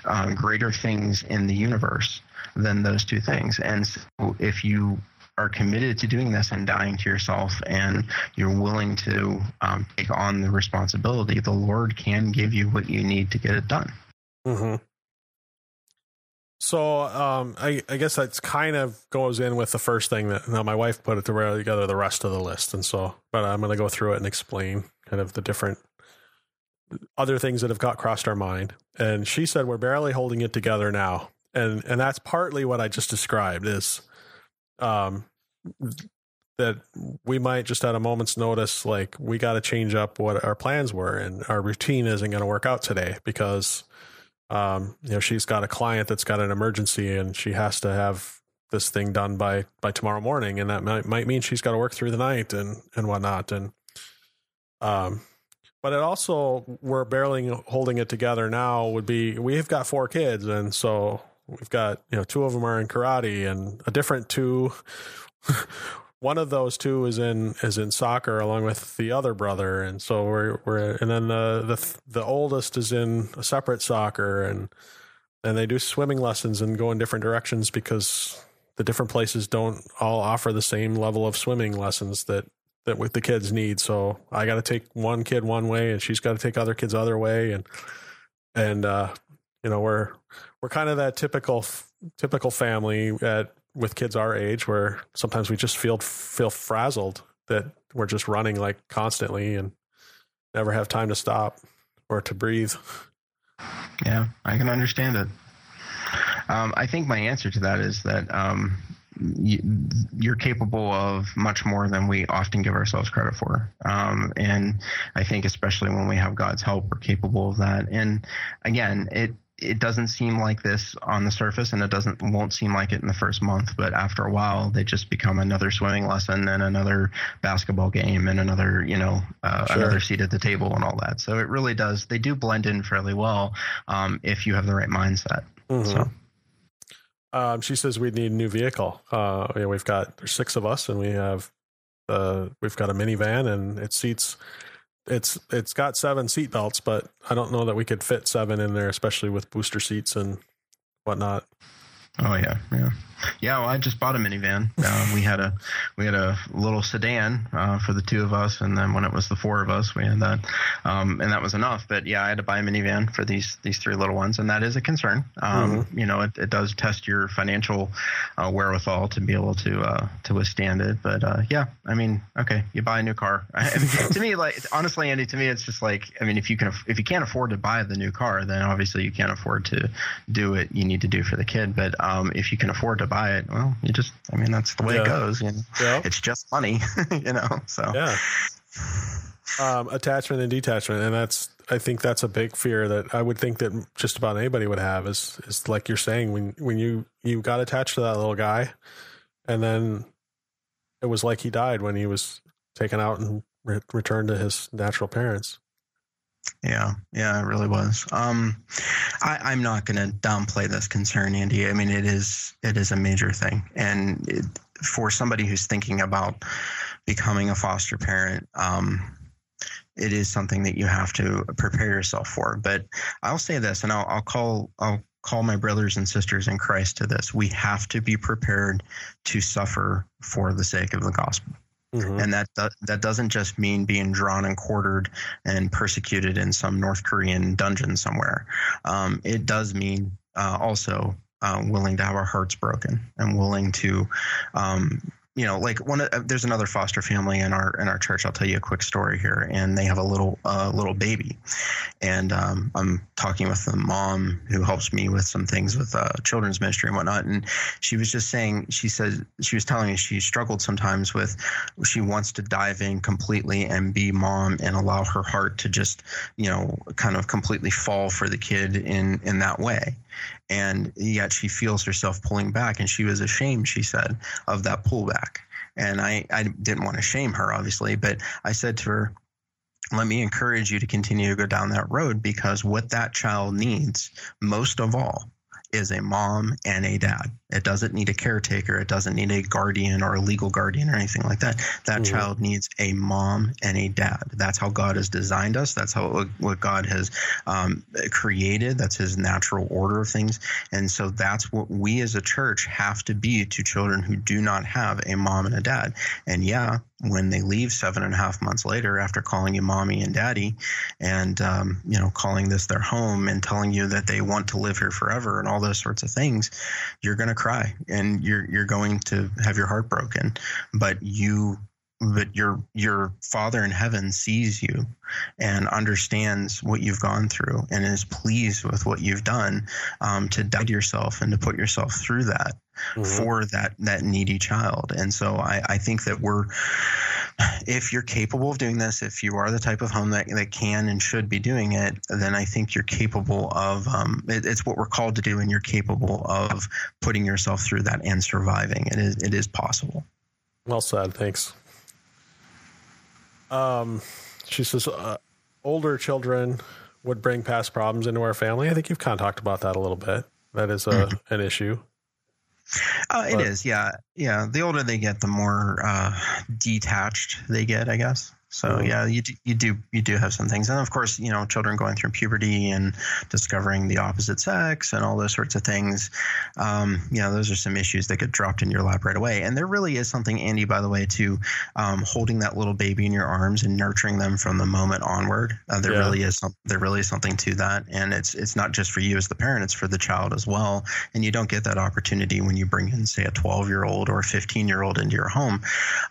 uh, greater things in the universe than those two things. And so, if you are committed to doing this and dying to yourself and you're willing to um, take on the responsibility, the Lord can give you what you need to get it done. Mm-hmm. So um, I, I, guess that's kind of goes in with the first thing that now my wife put it together the rest of the list, and so but I'm going to go through it and explain kind of the different other things that have got crossed our mind. And she said we're barely holding it together now, and and that's partly what I just described is, um, that we might just at a moment's notice like we got to change up what our plans were, and our routine isn't going to work out today because um, you know, she's got a client that's got an emergency and she has to have this thing done by by tomorrow morning, and that might might mean she's got to work through the night and and whatnot. And um, but it also we're barely holding it together now. Would be we've got four kids, and so we've got you know two of them are in karate, and a different two one of those two is in is in soccer along with the other brother, and so we're we're and then the the the oldest is in a separate soccer, and and they do swimming lessons and go in different directions because the different places don't all offer the same level of swimming lessons that that with the kids need. So I got to take one kid one way, and she's got to take other kids other way, and and uh, you know we're we're kind of that typical typical family at with kids our age where sometimes we just feel feel frazzled that we're just running like constantly and never have time to stop or to breathe. Yeah, I can understand it. Um, I think my answer to that is that um, you, are capable of much more than we often give ourselves credit for. Um, and I think, especially when we have God's help, we're capable of that. And again, it it doesn't seem like this on the surface and it doesn't won't seem like it in the first month but after a while they just become another swimming lesson and another basketball game and another you know uh, sure. another seat at the table and all that so it really does they do blend in fairly well um, if you have the right mindset mm-hmm. so um, she says we need a new vehicle uh, we've got there's six of us and we have uh, we've got a minivan and it seats it's it's got seven seat belts, but I don't know that we could fit seven in there, especially with booster seats and whatnot. Oh yeah, yeah. Yeah, well, I just bought a minivan. Uh, we had a we had a little sedan uh, for the two of us, and then when it was the four of us, we had that, um, and that was enough. But yeah, I had to buy a minivan for these these three little ones, and that is a concern. Um, mm-hmm. You know, it, it, does test your financial uh, wherewithal to be able to uh, to withstand it. But uh, yeah, I mean, okay, you buy a new car. I mean, to me, like honestly, Andy, to me, it's just like I mean, if you can if you can't afford to buy the new car, then obviously you can't afford to do what you need to do for the kid. But um, if you can afford to buy it, well, you just, I mean, that's the way yeah. it goes. You know? yeah. It's just money, you know, so. Yeah. Um, attachment and detachment. And that's, I think that's a big fear that I would think that just about anybody would have is, is like you're saying, when, when you, you got attached to that little guy and then it was like he died when he was taken out and re- returned to his natural parents. Yeah, yeah, it really was. Um, I, am not going to downplay this concern, Andy. I mean, it is it is a major thing, and it, for somebody who's thinking about becoming a foster parent, um, it is something that you have to prepare yourself for. But I'll say this, and I'll, I'll call I'll call my brothers and sisters in Christ to this: we have to be prepared to suffer for the sake of the gospel. Mm-hmm. And that that doesn't just mean being drawn and quartered and persecuted in some North Korean dungeon somewhere. Um, it does mean uh, also uh, willing to have our hearts broken and willing to um, you know, like one. Uh, there's another foster family in our in our church. I'll tell you a quick story here, and they have a little uh, little baby, and um, I'm talking with the mom who helps me with some things with uh, children's ministry and whatnot, and she was just saying, she said she was telling me she struggled sometimes with, she wants to dive in completely and be mom and allow her heart to just, you know, kind of completely fall for the kid in in that way, and yet she feels herself pulling back and she was ashamed she said of that pullback. And I, I didn't want to shame her obviously but i said to her let me encourage you to continue to go down that road because what that child needs most of all is a mom and a dad It doesn't need a caretaker. It doesn't need a guardian or a legal guardian or anything like that. That mm-hmm. child needs a mom and a dad. That's how God has designed us. That's how what God has um, created. That's His natural order of things. And so that's what we as a church have to be to children who do not have a mom and a dad. And yeah, when they leave seven and a half months later after calling you mommy and daddy and um, you know calling this their home and telling you that they want to live here forever and all those sorts of things you're going to cry and you're you're going to have your heart broken but you but your your father in heaven sees you and understands what you've gone through and is pleased with what you've done um, to die to yourself and to put yourself through that mm-hmm. for that that needy child and so I, I think that we're if you're capable of doing this, if you are the type of home that, that can and should be doing it, then I think you're capable of, um, it, it's what we're called to do, and you're capable of putting yourself through that and surviving. It is, it is possible. Well said. Thanks. Um, she says uh, older children would bring past problems into our family. I think you've kind of talked about that a little bit. That is a, mm-hmm. an issue. Uh, it but, is, yeah, yeah. The older they get, the more uh, detached they get, I guess. So mm-hmm. yeah, you do, you do you do have some things, and of course, you know, children going through puberty and discovering the opposite sex and all those sorts of things. Um, you know, those are some issues that get dropped in your lap right away. And there really is something, Andy, by the way, to um, holding that little baby in your arms and nurturing them from the moment onward. Uh, there yeah. really is some, there really is something to that, and it's it's not just for you as the parent; it's for the child as well. And you don't get that opportunity when you bring in, say, a 12 year old or a 15 year old into your home.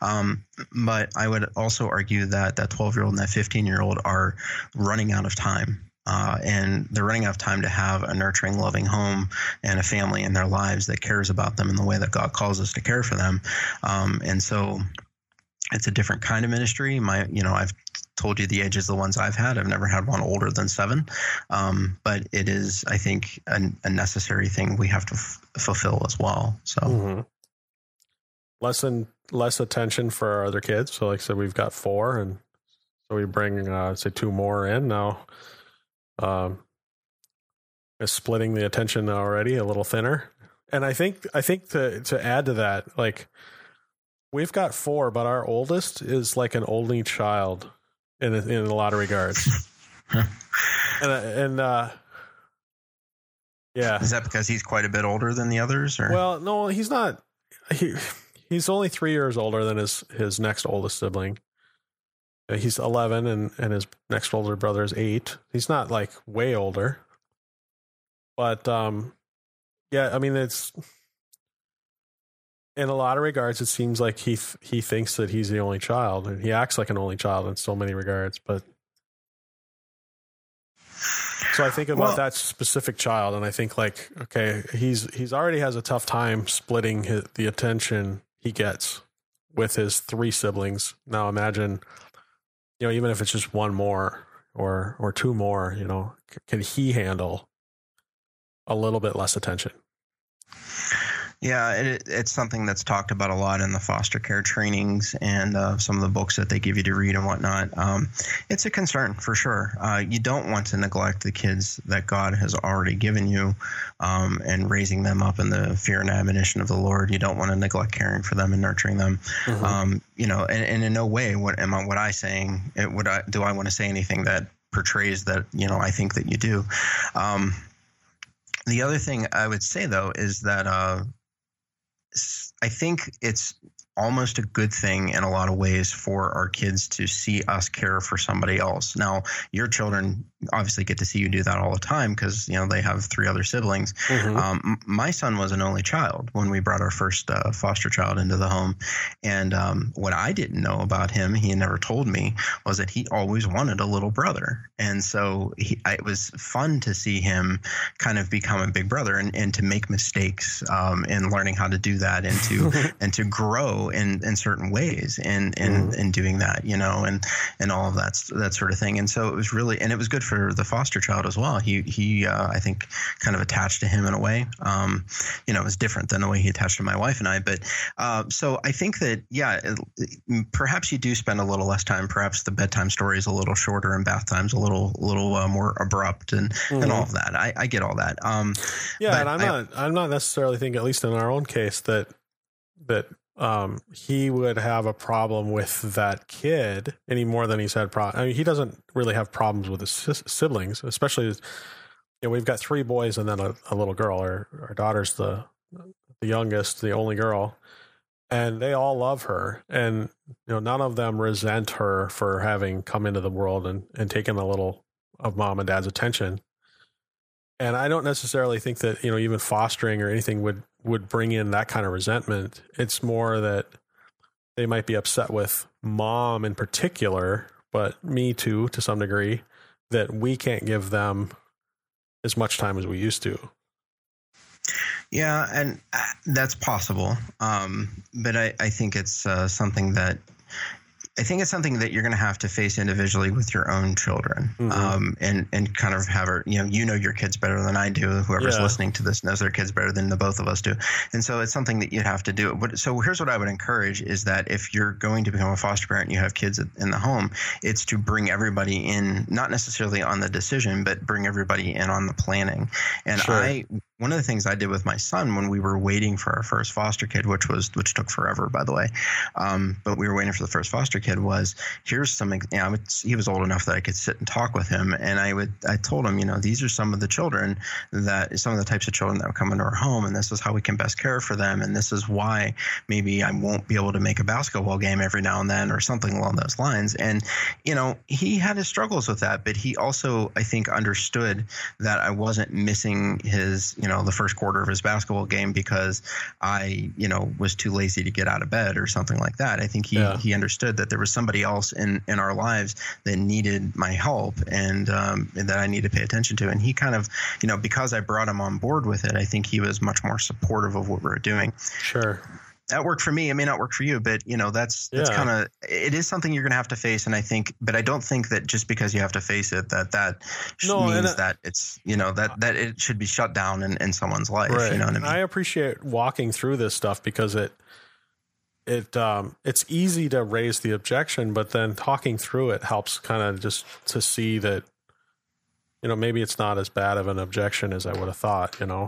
Um, but I would also argue that that 12 year old and that 15 year old are running out of time. Uh, and they're running out of time to have a nurturing, loving home and a family in their lives that cares about them in the way that God calls us to care for them. Um, and so it's a different kind of ministry. My, you know, I've told you the ages the ones I've had. I've never had one older than seven, um, but it is, I think, a, a necessary thing we have to f- fulfill as well. So. Mm-hmm less and less attention for our other kids. So, like I said, we've got four, and so we bring uh, say two more in now. Um, is splitting the attention already a little thinner, and I think I think to to add to that, like we've got four, but our oldest is like an only child in a, in a lot of regards, and and uh, yeah, is that because he's quite a bit older than the others? Or well, no, he's not. He he's only three years older than his his next oldest sibling. Uh, he's eleven, and and his next older brother is eight. He's not like way older, but um, yeah. I mean, it's in a lot of regards, it seems like he th- he thinks that he's the only child, and he acts like an only child in so many regards. But so I think about well, that specific child, and I think like, okay, he's he's already has a tough time splitting his, the attention he gets with his three siblings. Now imagine, you know, even if it's just one more or or two more, you know, can he handle a little bit less attention? Yeah, it, it's something that's talked about a lot in the foster care trainings and uh, some of the books that they give you to read and whatnot. Um, it's a concern for sure. Uh, you don't want to neglect the kids that God has already given you um, and raising them up in the fear and admonition of the Lord. You don't want to neglect caring for them and nurturing them. Mm-hmm. Um, you know, and, and, in no way what am I, what I saying? It, would I do I want to say anything that portrays that you know I think that you do. Um, the other thing I would say though is that uh, I think it's almost a good thing in a lot of ways for our kids to see us care for somebody else. Now, your children obviously get to see you do that all the time because you know they have three other siblings. Mm-hmm. Um, my son was an only child when we brought our first uh, foster child into the home, and um, what I didn't know about him, he never told me, was that he always wanted a little brother, and so he, it was fun to see him kind of become a big brother and, and to make mistakes um, and learning how to do that and to and to grow in, in certain ways in in, mm-hmm. in doing that, you know, and and all of that that sort of thing. And so it was really and it was good for the foster child as well. He he uh, I think kind of attached to him in a way. Um, you know, it was different than the way he attached to my wife and I. But uh, so I think that yeah, it, perhaps you do spend a little less time. Perhaps the bedtime story is a little shorter and bath time's a little a little uh, more abrupt and mm-hmm. and all of that. I, I get all that. Um, yeah, and I'm I, not I'm not necessarily thinking at least in our own case that that um, he would have a problem with that kid any more than he's had problems. I mean, he doesn't really have problems with his siblings, especially. As, you know, we've got three boys and then a, a little girl. Our our daughter's the the youngest, the only girl, and they all love her. And you know, none of them resent her for having come into the world and and taken a little of mom and dad's attention. And I don't necessarily think that you know even fostering or anything would would bring in that kind of resentment. It's more that they might be upset with mom in particular, but me too, to some degree, that we can't give them as much time as we used to. Yeah, and uh, that's possible. Um, but I, I, think it's uh, something that I think it's something that you're going to have to face individually with your own children, mm-hmm. um, and and kind of have her. You know, you know your kids better than I do. Whoever's yeah. listening to this knows their kids better than the both of us do, and so it's something that you have to do. But so here's what I would encourage: is that if you're going to become a foster parent, and you have kids in the home, it's to bring everybody in, not necessarily on the decision, but bring everybody in on the planning. And sure. I one of the things I did with my son when we were waiting for our first foster kid, which was which took forever, by the way, um, but we were waiting for the first foster kid, was here's some. You know, he was old enough that I could sit and talk with him, and I would I told him, you know, these are some of the children that some of the types of children that would come into our home, and this is how we can best care for them, and this is why maybe I won't be able to make a basketball game every now and then or something along those lines. And you know, he had his struggles with that, but he also I think understood that I wasn't missing his. You you know the first quarter of his basketball game because I you know was too lazy to get out of bed or something like that. I think he yeah. he understood that there was somebody else in in our lives that needed my help and, um, and that I need to pay attention to. And he kind of you know because I brought him on board with it, I think he was much more supportive of what we were doing. Sure that worked for me. It may not work for you, but you know that's that's yeah. kind of it is something you're going to have to face. And I think, but I don't think that just because you have to face it, that that no, means that it's you know that that it should be shut down in, in someone's life. Right. You know what I mean? I appreciate walking through this stuff because it it um it's easy to raise the objection, but then talking through it helps kind of just to see that you know maybe it's not as bad of an objection as I would have thought. You know.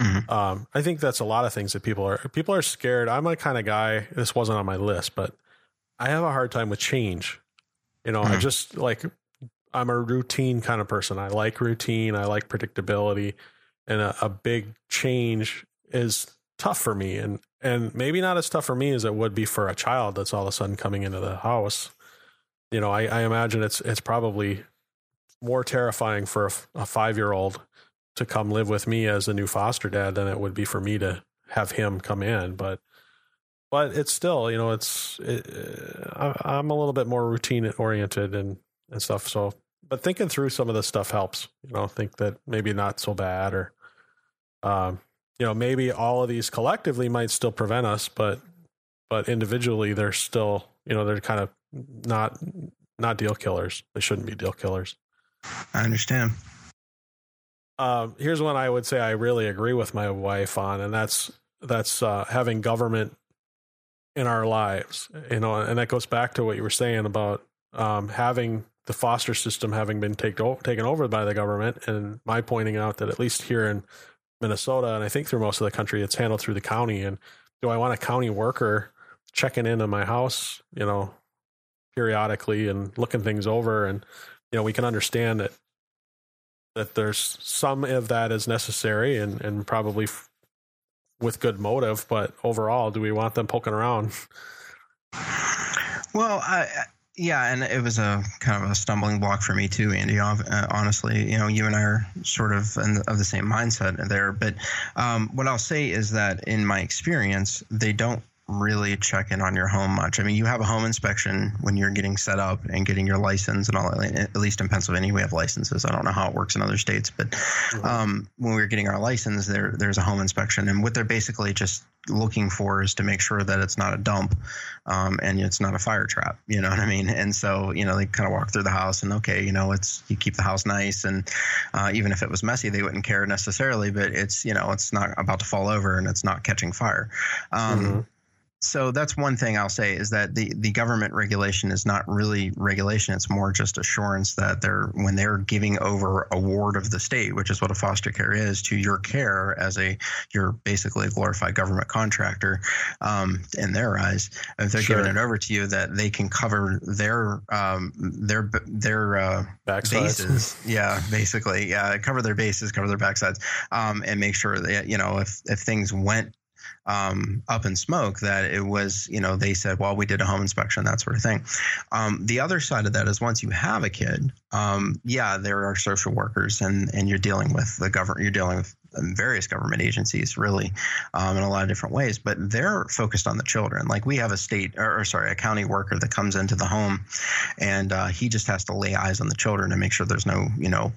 Mm-hmm. Um, I think that's a lot of things that people are people are scared. I'm a kind of guy. This wasn't on my list, but I have a hard time with change. You know, mm-hmm. I just like I'm a routine kind of person. I like routine. I like predictability, and a, a big change is tough for me. And and maybe not as tough for me as it would be for a child that's all of a sudden coming into the house. You know, I, I imagine it's it's probably more terrifying for a, a five year old to come live with me as a new foster dad than it would be for me to have him come in. But but it's still, you know, it's it, I, am a little bit more routine oriented and and stuff. So, but thinking through some of this stuff helps. You know, think that maybe not so bad, or um, you know, maybe all of these collectively might still prevent us, but but individually they're still, you know, they're kind of not not deal killers. They shouldn't be deal killers. I understand. Um, here's one I would say I really agree with my wife on, and that's that's uh, having government in our lives. You know, and that goes back to what you were saying about um, having the foster system having been take, taken over by the government, and my pointing out that at least here in Minnesota, and I think through most of the country, it's handled through the county. And do I want a county worker checking in on my house, you know, periodically and looking things over? And you know, we can understand that that there's some of that is necessary and, and probably f- with good motive, but overall, do we want them poking around? Well, I, yeah, and it was a kind of a stumbling block for me too, Andy. Uh, honestly, you know, you and I are sort of the, of the same mindset there. But um, what I'll say is that in my experience, they don't really check in on your home much. I mean, you have a home inspection when you're getting set up and getting your license and all that. At least in Pennsylvania, we have licenses. I don't know how it works in other states, but um, when we were getting our license, there there's a home inspection, and what they're basically just looking for is to make sure that it's not a dump um, and it's not a fire trap. You know what I mean? And so you know they kind of walk through the house and okay, you know it's you keep the house nice, and uh, even if it was messy, they wouldn't care necessarily. But it's you know it's not about to fall over and it's not catching fire. Um, mm-hmm so that's one thing I'll say is that the, the government regulation is not really regulation. It's more just assurance that they're when they're giving over a ward of the state, which is what a foster care is, to your care as a you're basically a glorified government contractor um, in their eyes. If they're sure. giving it over to you, that they can cover their um, their their uh, bases. yeah, basically, yeah, cover their bases, cover their backsides, um, and make sure that you know if if things went um, up in smoke that it was, you know, they said, well, we did a home inspection, that sort of thing. Um, the other side of that is once you have a kid, um, yeah, there are social workers and, and you're dealing with the government, you're dealing with various government agencies really um, in a lot of different ways but they're focused on the children like we have a state or, or sorry a county worker that comes into the home and uh, he just has to lay eyes on the children and make sure there's no you know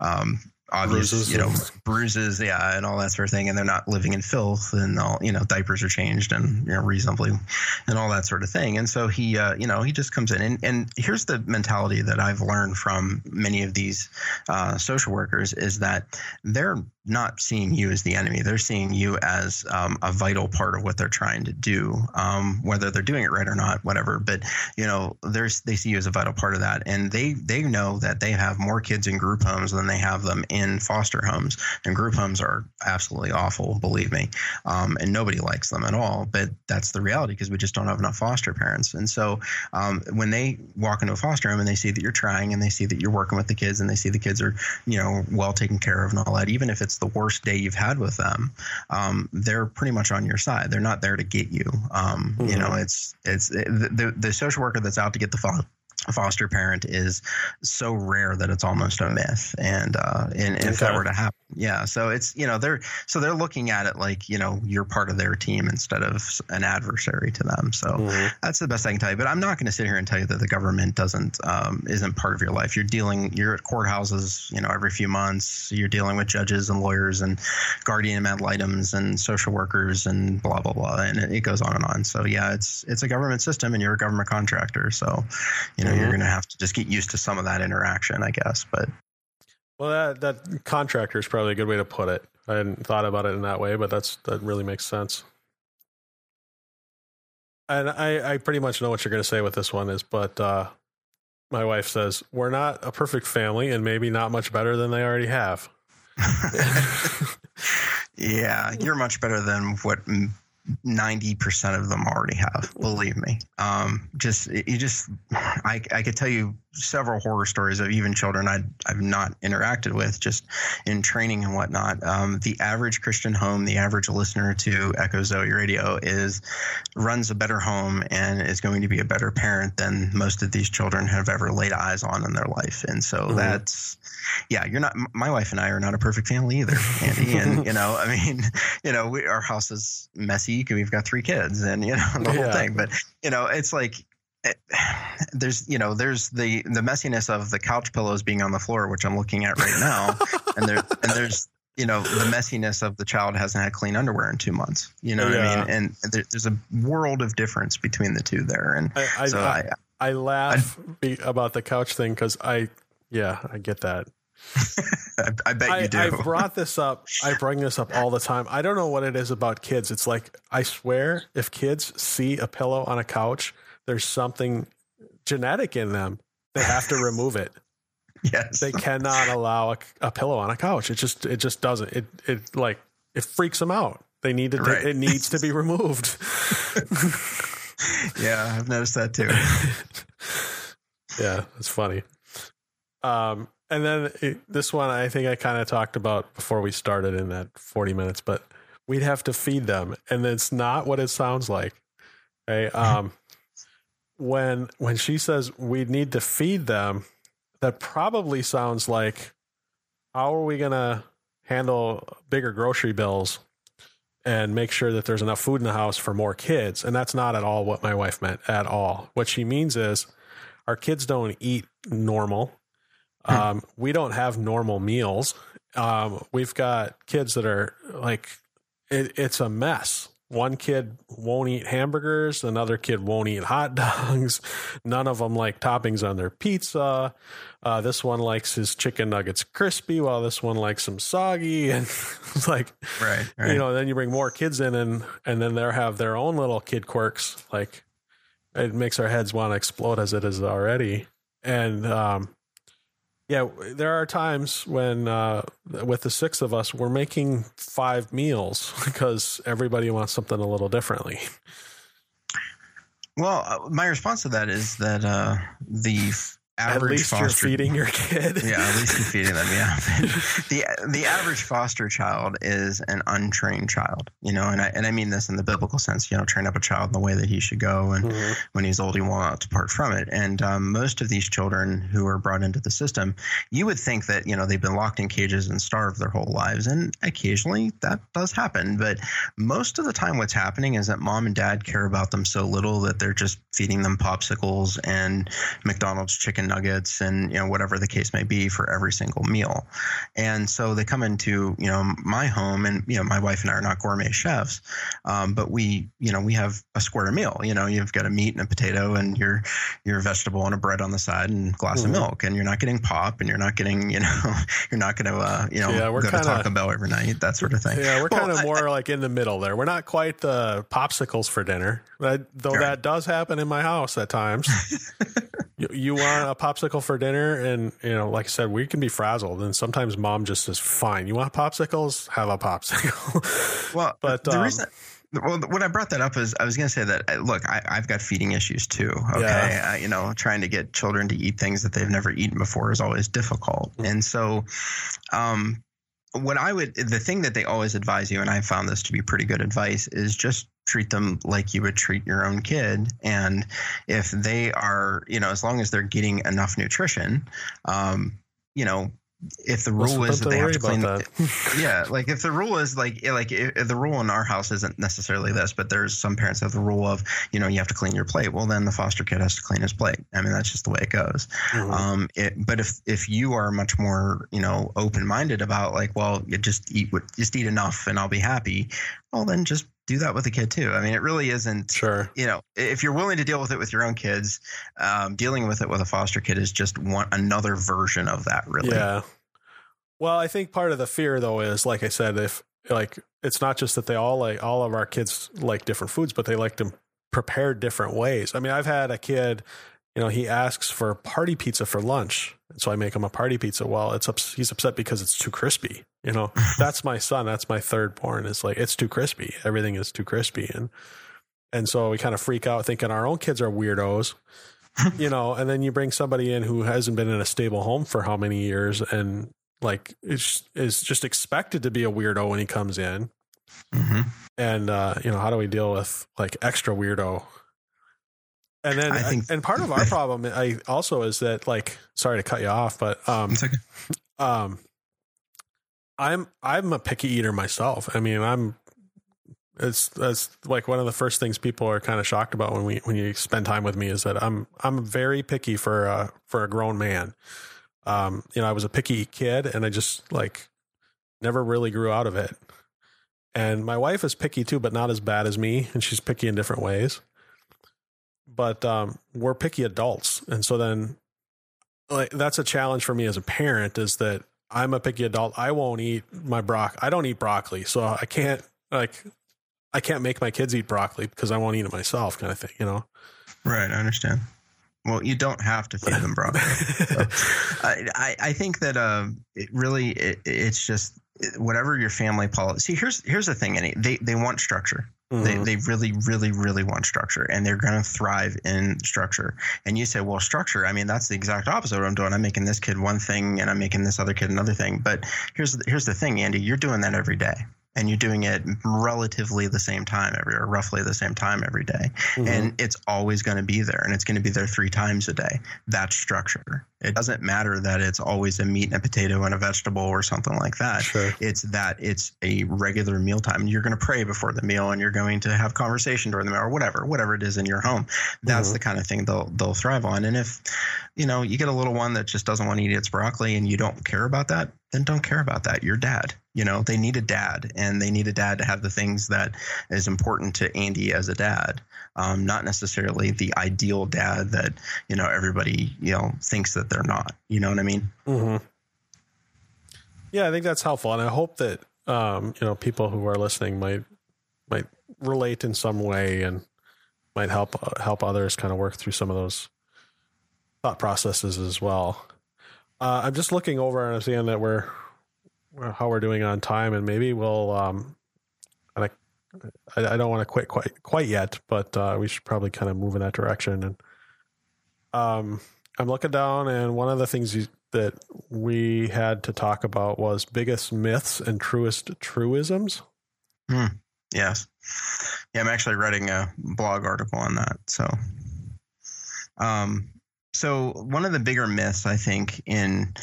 um, obvious, bruises, you know, bruises, yeah, and all that sort of thing. And they're not living in filth, and all, you know, diapers are changed and you know reasonably, and all that sort of thing. And so he, uh, you know, he just comes in, and, and here's the mentality that I've learned from many of these uh, social workers is that they're not seeing you as the enemy. They're seeing you as um, a vital part of what they're trying to do, um, whether they're doing it right or not, whatever. But you know, there's they see you as a vital part of that, and they they know that they have more kids in group homes than they have them in foster homes. And group homes are absolutely awful, believe me, um, and nobody likes them at all. But that's the reality because we just don't have enough foster parents. And so um, when they walk into a foster home and they see that you're trying, and they see that you're working with the kids, and they see the kids are you know well taken care of and all that, even if it's it's the worst day you've had with them, um, they're pretty much on your side. They're not there to get you. Um, mm-hmm. You know, it's it's it, the the social worker that's out to get the foster parent is so rare that it's almost a myth. And, uh, and, and if that were to happen, yeah. So it's, you know, they're, so they're looking at it like, you know, you're part of their team instead of an adversary to them. So mm-hmm. that's the best I can tell you. But I'm not going to sit here and tell you that the government doesn't, um, isn't part of your life. You're dealing, you're at courthouses, you know, every few months. You're dealing with judges and lawyers and guardian ad litems and social workers and blah, blah, blah. And it, it goes on and on. So yeah, it's, it's a government system and you're a government contractor. So, you know, mm-hmm. you're going to have to just get used to some of that interaction, I guess. But well, that that contractor is probably a good way to put it. I hadn't thought about it in that way, but that's that really makes sense. And I, I pretty much know what you're going to say with this one is, but uh, my wife says we're not a perfect family, and maybe not much better than they already have. yeah, you're much better than what 90% of them already have believe me. Um, just you just I, I could tell you several horror stories of even children i have not interacted with just in training and whatnot. Um, the average christian home the average listener to echo zoe radio is runs a better home and is going to be a better parent than most of these children have ever laid eyes on in their life. And so mm-hmm. that's yeah you're not my wife and i are not a perfect family either andy and you know i mean you know we, our house is messy because we've got three kids and you know the whole yeah. thing. But you know, it's like eh, it, there's you know there's the the messiness of the couch pillows being on the floor, which I'm looking at right now, and there and there's you know the messiness of the child hasn't had clean underwear in two months. You know yeah. what I mean? And there, there's a world of difference between the two there. And I, I, so I, I, I laugh about the couch thing because I yeah I get that. I, I, bet you do. I brought this up. I bring this up all the time. I don't know what it is about kids. It's like I swear, if kids see a pillow on a couch, there's something genetic in them. They have to remove it. Yes, they cannot allow a, a, pillow on a couch. It just it just doesn't. It it like it freaks them out. They need to. Right. It needs to be removed. yeah, I've noticed that too. yeah, it's funny. Um, and then it, this one, I think I kind of talked about before we started in that 40 minutes, but we'd have to feed them. And it's not what it sounds like. Okay. Um, when, when she says we need to feed them, that probably sounds like, how are we going to handle bigger grocery bills and make sure that there's enough food in the house for more kids. And that's not at all what my wife meant at all. What she means is our kids don't eat normal. Um, we don't have normal meals. Um, we've got kids that are like, it, it's a mess. One kid won't eat hamburgers. Another kid won't eat hot dogs. None of them like toppings on their pizza. Uh, this one likes his chicken nuggets crispy, while this one likes them soggy. And it's like, right, right, you know, then you bring more kids in, and and then they have their own little kid quirks. Like, it makes our heads want to explode as it is already. And um, yeah, there are times when uh, with the six of us, we're making five meals because everybody wants something a little differently. Well, uh, my response to that is that uh, the average at least foster, you're feeding your kid. yeah, at least you're feeding them. Yeah, the the average foster child is an untrained child, you know, and I and I mean this in the biblical sense. You know, train up a child in the way that he should go, and mm-hmm. when he's old, he will not depart from it. And um, most of these children who are brought into the system, you would think that you know they've been locked in cages and starved their whole lives, and occasionally that does happen. But most of the time, what's happening is that mom and dad care about them so little that they're just feeding them popsicles and McDonald's chicken chicken nuggets and you know whatever the case may be for every single meal. And so they come into you know my home, and you know my wife and I are not gourmet chefs, um, but we you know we have a square meal. You know you've got a meat and a potato and your your vegetable and a bread on the side and a glass mm-hmm. of milk, and you're not getting pop, and you're not getting you know you're not going to uh, you know yeah, we're go kinda, to Taco Bell every night, that sort of thing. Yeah, we're well, kind of more I, like in the middle there. We're not quite the popsicles for dinner, though right. that does happen in my house at times. you, you want a popsicle for dinner, and you know, like I said, we can be frazzled, and sometimes mom just says, "Fine, you want popsicles? Have a popsicle." well, but the um, reason. Well, when I brought that up is I was going to say that uh, look, I, have got feeding issues too. Okay, yeah. I, you know, trying to get children to eat things that they've never eaten before is always difficult, mm-hmm. and so, um, what I would the thing that they always advise you, and I found this to be pretty good advice, is just treat them like you would treat your own kid. And if they are, you know, as long as they're getting enough nutrition, um, you know, if the rule is that they have to clean that. yeah like if the rule is like like if the rule in our house isn't necessarily this but there's some parents have the rule of you know you have to clean your plate well then the foster kid has to clean his plate i mean that's just the way it goes mm-hmm. um it, but if if you are much more you know open minded about like well you just eat just eat enough and i'll be happy well then just do that with a kid too. I mean, it really isn't. Sure. You know, if you're willing to deal with it with your own kids, um, dealing with it with a foster kid is just one another version of that. Really. Yeah. Well, I think part of the fear though is, like I said, if like it's not just that they all like all of our kids like different foods, but they like them prepared different ways. I mean, I've had a kid you know, he asks for party pizza for lunch. And so I make him a party pizza. Well, it's ups- he's upset because it's too crispy. You know, that's my son. That's my third born. It's like, it's too crispy. Everything is too crispy. And, and so we kind of freak out thinking our own kids are weirdos, you know, and then you bring somebody in who hasn't been in a stable home for how many years and like is, is just expected to be a weirdo when he comes in. Mm-hmm. And, uh, you know, how do we deal with like extra weirdo and then, I think, and part of our problem, I also is that like, sorry to cut you off, but um, um, I'm I'm a picky eater myself. I mean, I'm it's that's like one of the first things people are kind of shocked about when we when you spend time with me is that I'm I'm very picky for uh for a grown man. Um, you know, I was a picky kid, and I just like never really grew out of it. And my wife is picky too, but not as bad as me, and she's picky in different ways but um, we're picky adults, and so then like that's a challenge for me as a parent is that I'm a picky adult. I won't eat my broccoli. I don't eat broccoli, so I can't like I can't make my kids eat broccoli because I won't eat it myself, kind of thing. You know? Right. I understand. Well, you don't have to feed them broccoli. so, I, I think that uh, it really it, it's just whatever your family policy. See, here's here's the thing. Any they they want structure. Mm-hmm. They, they really, really, really want structure and they're going to thrive in structure. And you say, well, structure, I mean, that's the exact opposite of what I'm doing. I'm making this kid one thing and I'm making this other kid another thing. But here's, here's the thing, Andy, you're doing that every day. And you're doing it relatively the same time every or roughly the same time every day. Mhm. and it's always going to be there and it's going to be there three times a day that's structure it doesn't matter that it's always a meat and a potato and a vegetable or something like that Sure. it's that it's a regular mealtime and you're going to pray before the meal and you're going to have conversation during the meal or whatever whatever it is in your home that's Mhm. the kind of thing they'll they'll thrive on and if you know you get a little one that just doesn't want to eat its broccoli and you don't care about that then don't care about that you're dad you know they need a dad and they need a dad to have the things that is important to andy as a dad um, not necessarily the ideal dad that you know everybody you know thinks that they're not. You know what i mean? Hmm Yeah, I think that's helpful, and I hope that um, you know people who are listening might might relate in some way and might help uh, help others kind of work through some of those thought processes as well. Uh, I'm just looking over and I'm seeing that we're- how we're doing on time, and maybe we'll. Um, I, I don't want to quit quite quite yet, but uh, we should probably kind of move in that direction. And um, I'm looking down, and one of the things you, that we had to talk about was biggest myths and truest truisms. yes yeah i'm actually writing a blog article on that so um so one of the bigger myths i think in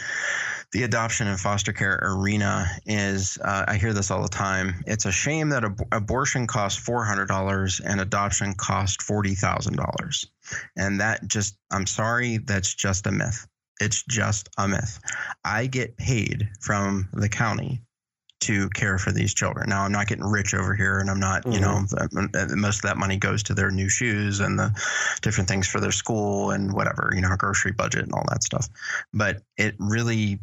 the adoption and foster care arena is uh, I hear this all the time. It's a shame that ab- abortion costs four hundred dollars and adoption costs forty thousand dollars, and that just I'm sorry, that's just a myth. It's just a myth. I get paid from the county to care for these children. Now I'm not getting rich over here, and I'm not, you know, uh, most of that money goes to their new shoes and the different things for their school and whatever, you know, grocery budget and all that stuff. But it really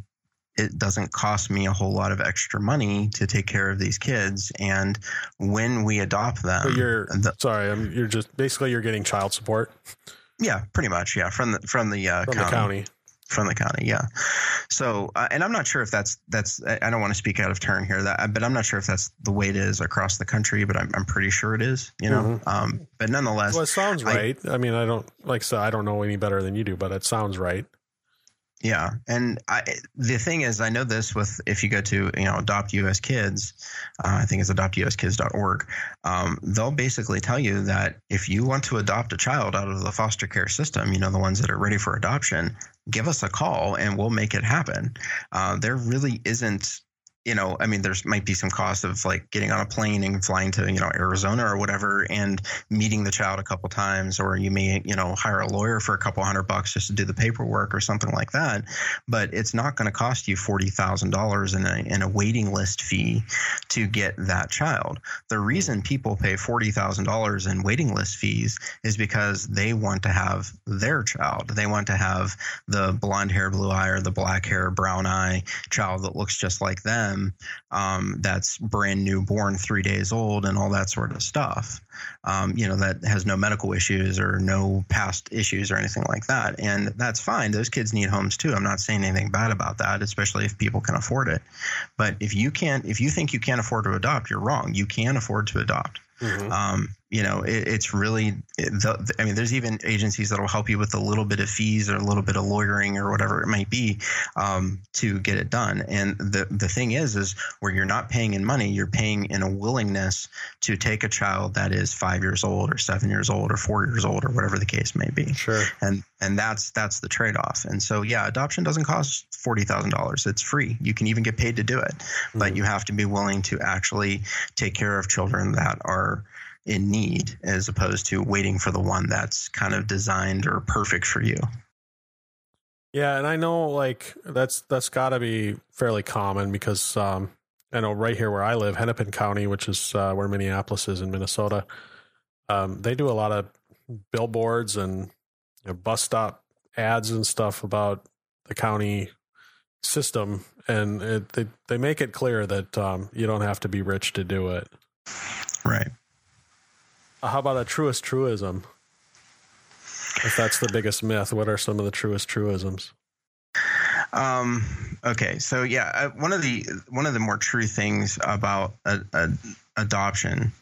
it doesn't cost me a whole lot of extra money to take care of these kids. And when we adopt them, But you're the- sorry, I'm, you're just basically you're getting child support yeah, pretty much, yeah, from the from the uh, from county, the county. from the county, yeah. So, uh, and I'm not sure if that's that's I don't want to speak out of turn here, that but I'm not sure if that's the way it is across the country, but I'm I'm pretty sure it is, you know. Um, but nonetheless, Well, it sounds I- right. I, mean, I don't like So I don't know any better than you do, but it sounds right. Yeah, and I, the thing is, I know this with if you go to you know Adopt US Kids, uh, I think it's adoptuskids.org. Um, they'll basically tell you that if you want to adopt a child out of the foster care system, you know the ones that are ready for adoption, give us a call and we'll make it happen. Uh, there really isn't. You know, I mean, there's might be some cost of like getting on a plane and flying to, you know, Arizona or whatever and meeting the child a couple times, or you may, you know, hire a lawyer for a couple hundred bucks just to do the paperwork or something like that but it's not going to cost you forty thousand dollars in a in a waiting list fee to get that child. The reason people pay forty thousand dollars in waiting list fees is because they want to have their child. They want to have the blonde hair, blue eye, or the black hair, brown eye child that looks just like them. Um, that's brand new, born three days old, and all that sort of stuff. Um, you know that has no medical issues or no past issues or anything like that, and that's fine. Those kids need homes too. I'm not saying anything bad about that, especially if people can afford it. But if you can't, if you think you can't afford to adopt, you're wrong. You can afford to adopt. Um, you know, it, it's really. It, the, I mean, there's even agencies that will help you with a little bit of fees or a little bit of lawyering or whatever it might be um, to get it done. And the the thing is, is where you're not paying in money, you're paying in a willingness to take a child that is five years old or seven years old or four years old or whatever the case may be Sure. and and that's that's the trade off. And so yeah, adoption doesn't cost forty thousand dollars. It's free. You can even get paid to do it, but you have to be willing to actually take care of children that are in need, as opposed to waiting for the one that's kind of designed or perfect for you. Yeah, and I know like that's that's got to be fairly common because um, I know right here where I live, Hennepin County, which is uh, where Minneapolis is in Minnesota, um, they do a lot of billboards and you know, bus stop ads and stuff about the county system, and it, they they make it clear that um, you don't have to be rich to do it. Right. Uh, How about a truest truism? If that's the biggest myth, what are some of the truest truisms? Um, okay, so yeah, uh, one of the one of the more true things about a, a, adoption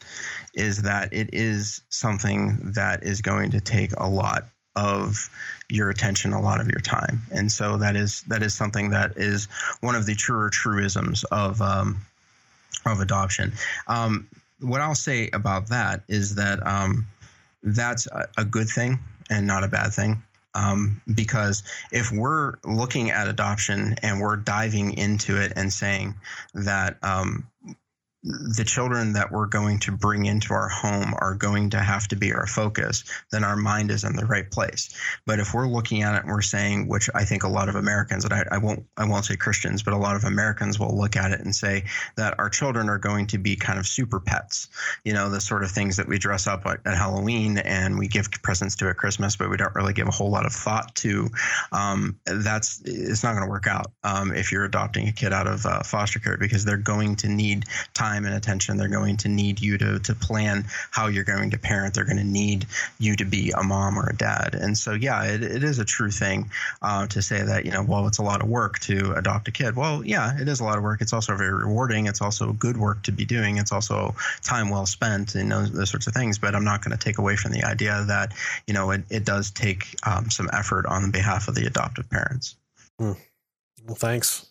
is that it is something that is going to take a lot of your attention, a lot of your time, and so that is that is something that is one of the truer truisms of um, of adoption. Um, what I'll say about that is that um, that's a, good thing and not a bad thing. Um, because if we're looking at adoption and we're diving into it and saying that um, the children that we're going to bring into our home are going to have to be our focus, then our mind is in the right place. But if we're looking at it and we're saying, which I think a lot of Americans, and I, I won't, I won't say Christians, but a lot of Americans will look at it and say that our children are going to be kind of super pets, you know, the sort of things that we dress up at, at Halloween and we give presents to at Christmas, but we don't really give a whole lot of thought to. Um, that's it's not going to work out um, if you're adopting a kid out of uh, foster care because they're going to need time time and attention. They're going to need you to, to plan how you're going to parent. They're going to need you to be a mom or a dad. And so, yeah, it, it is a true thing uh, to say that, you know, well, it's a lot of work to adopt a kid. Well, yeah, it is a lot of work. It's also very rewarding. It's also good work to be doing. It's also time well spent and those, those sorts of things. But I'm not going to take away from the idea that, you know, it, it does take um, some effort on behalf of the adoptive parents. Hmm. Well, thanks.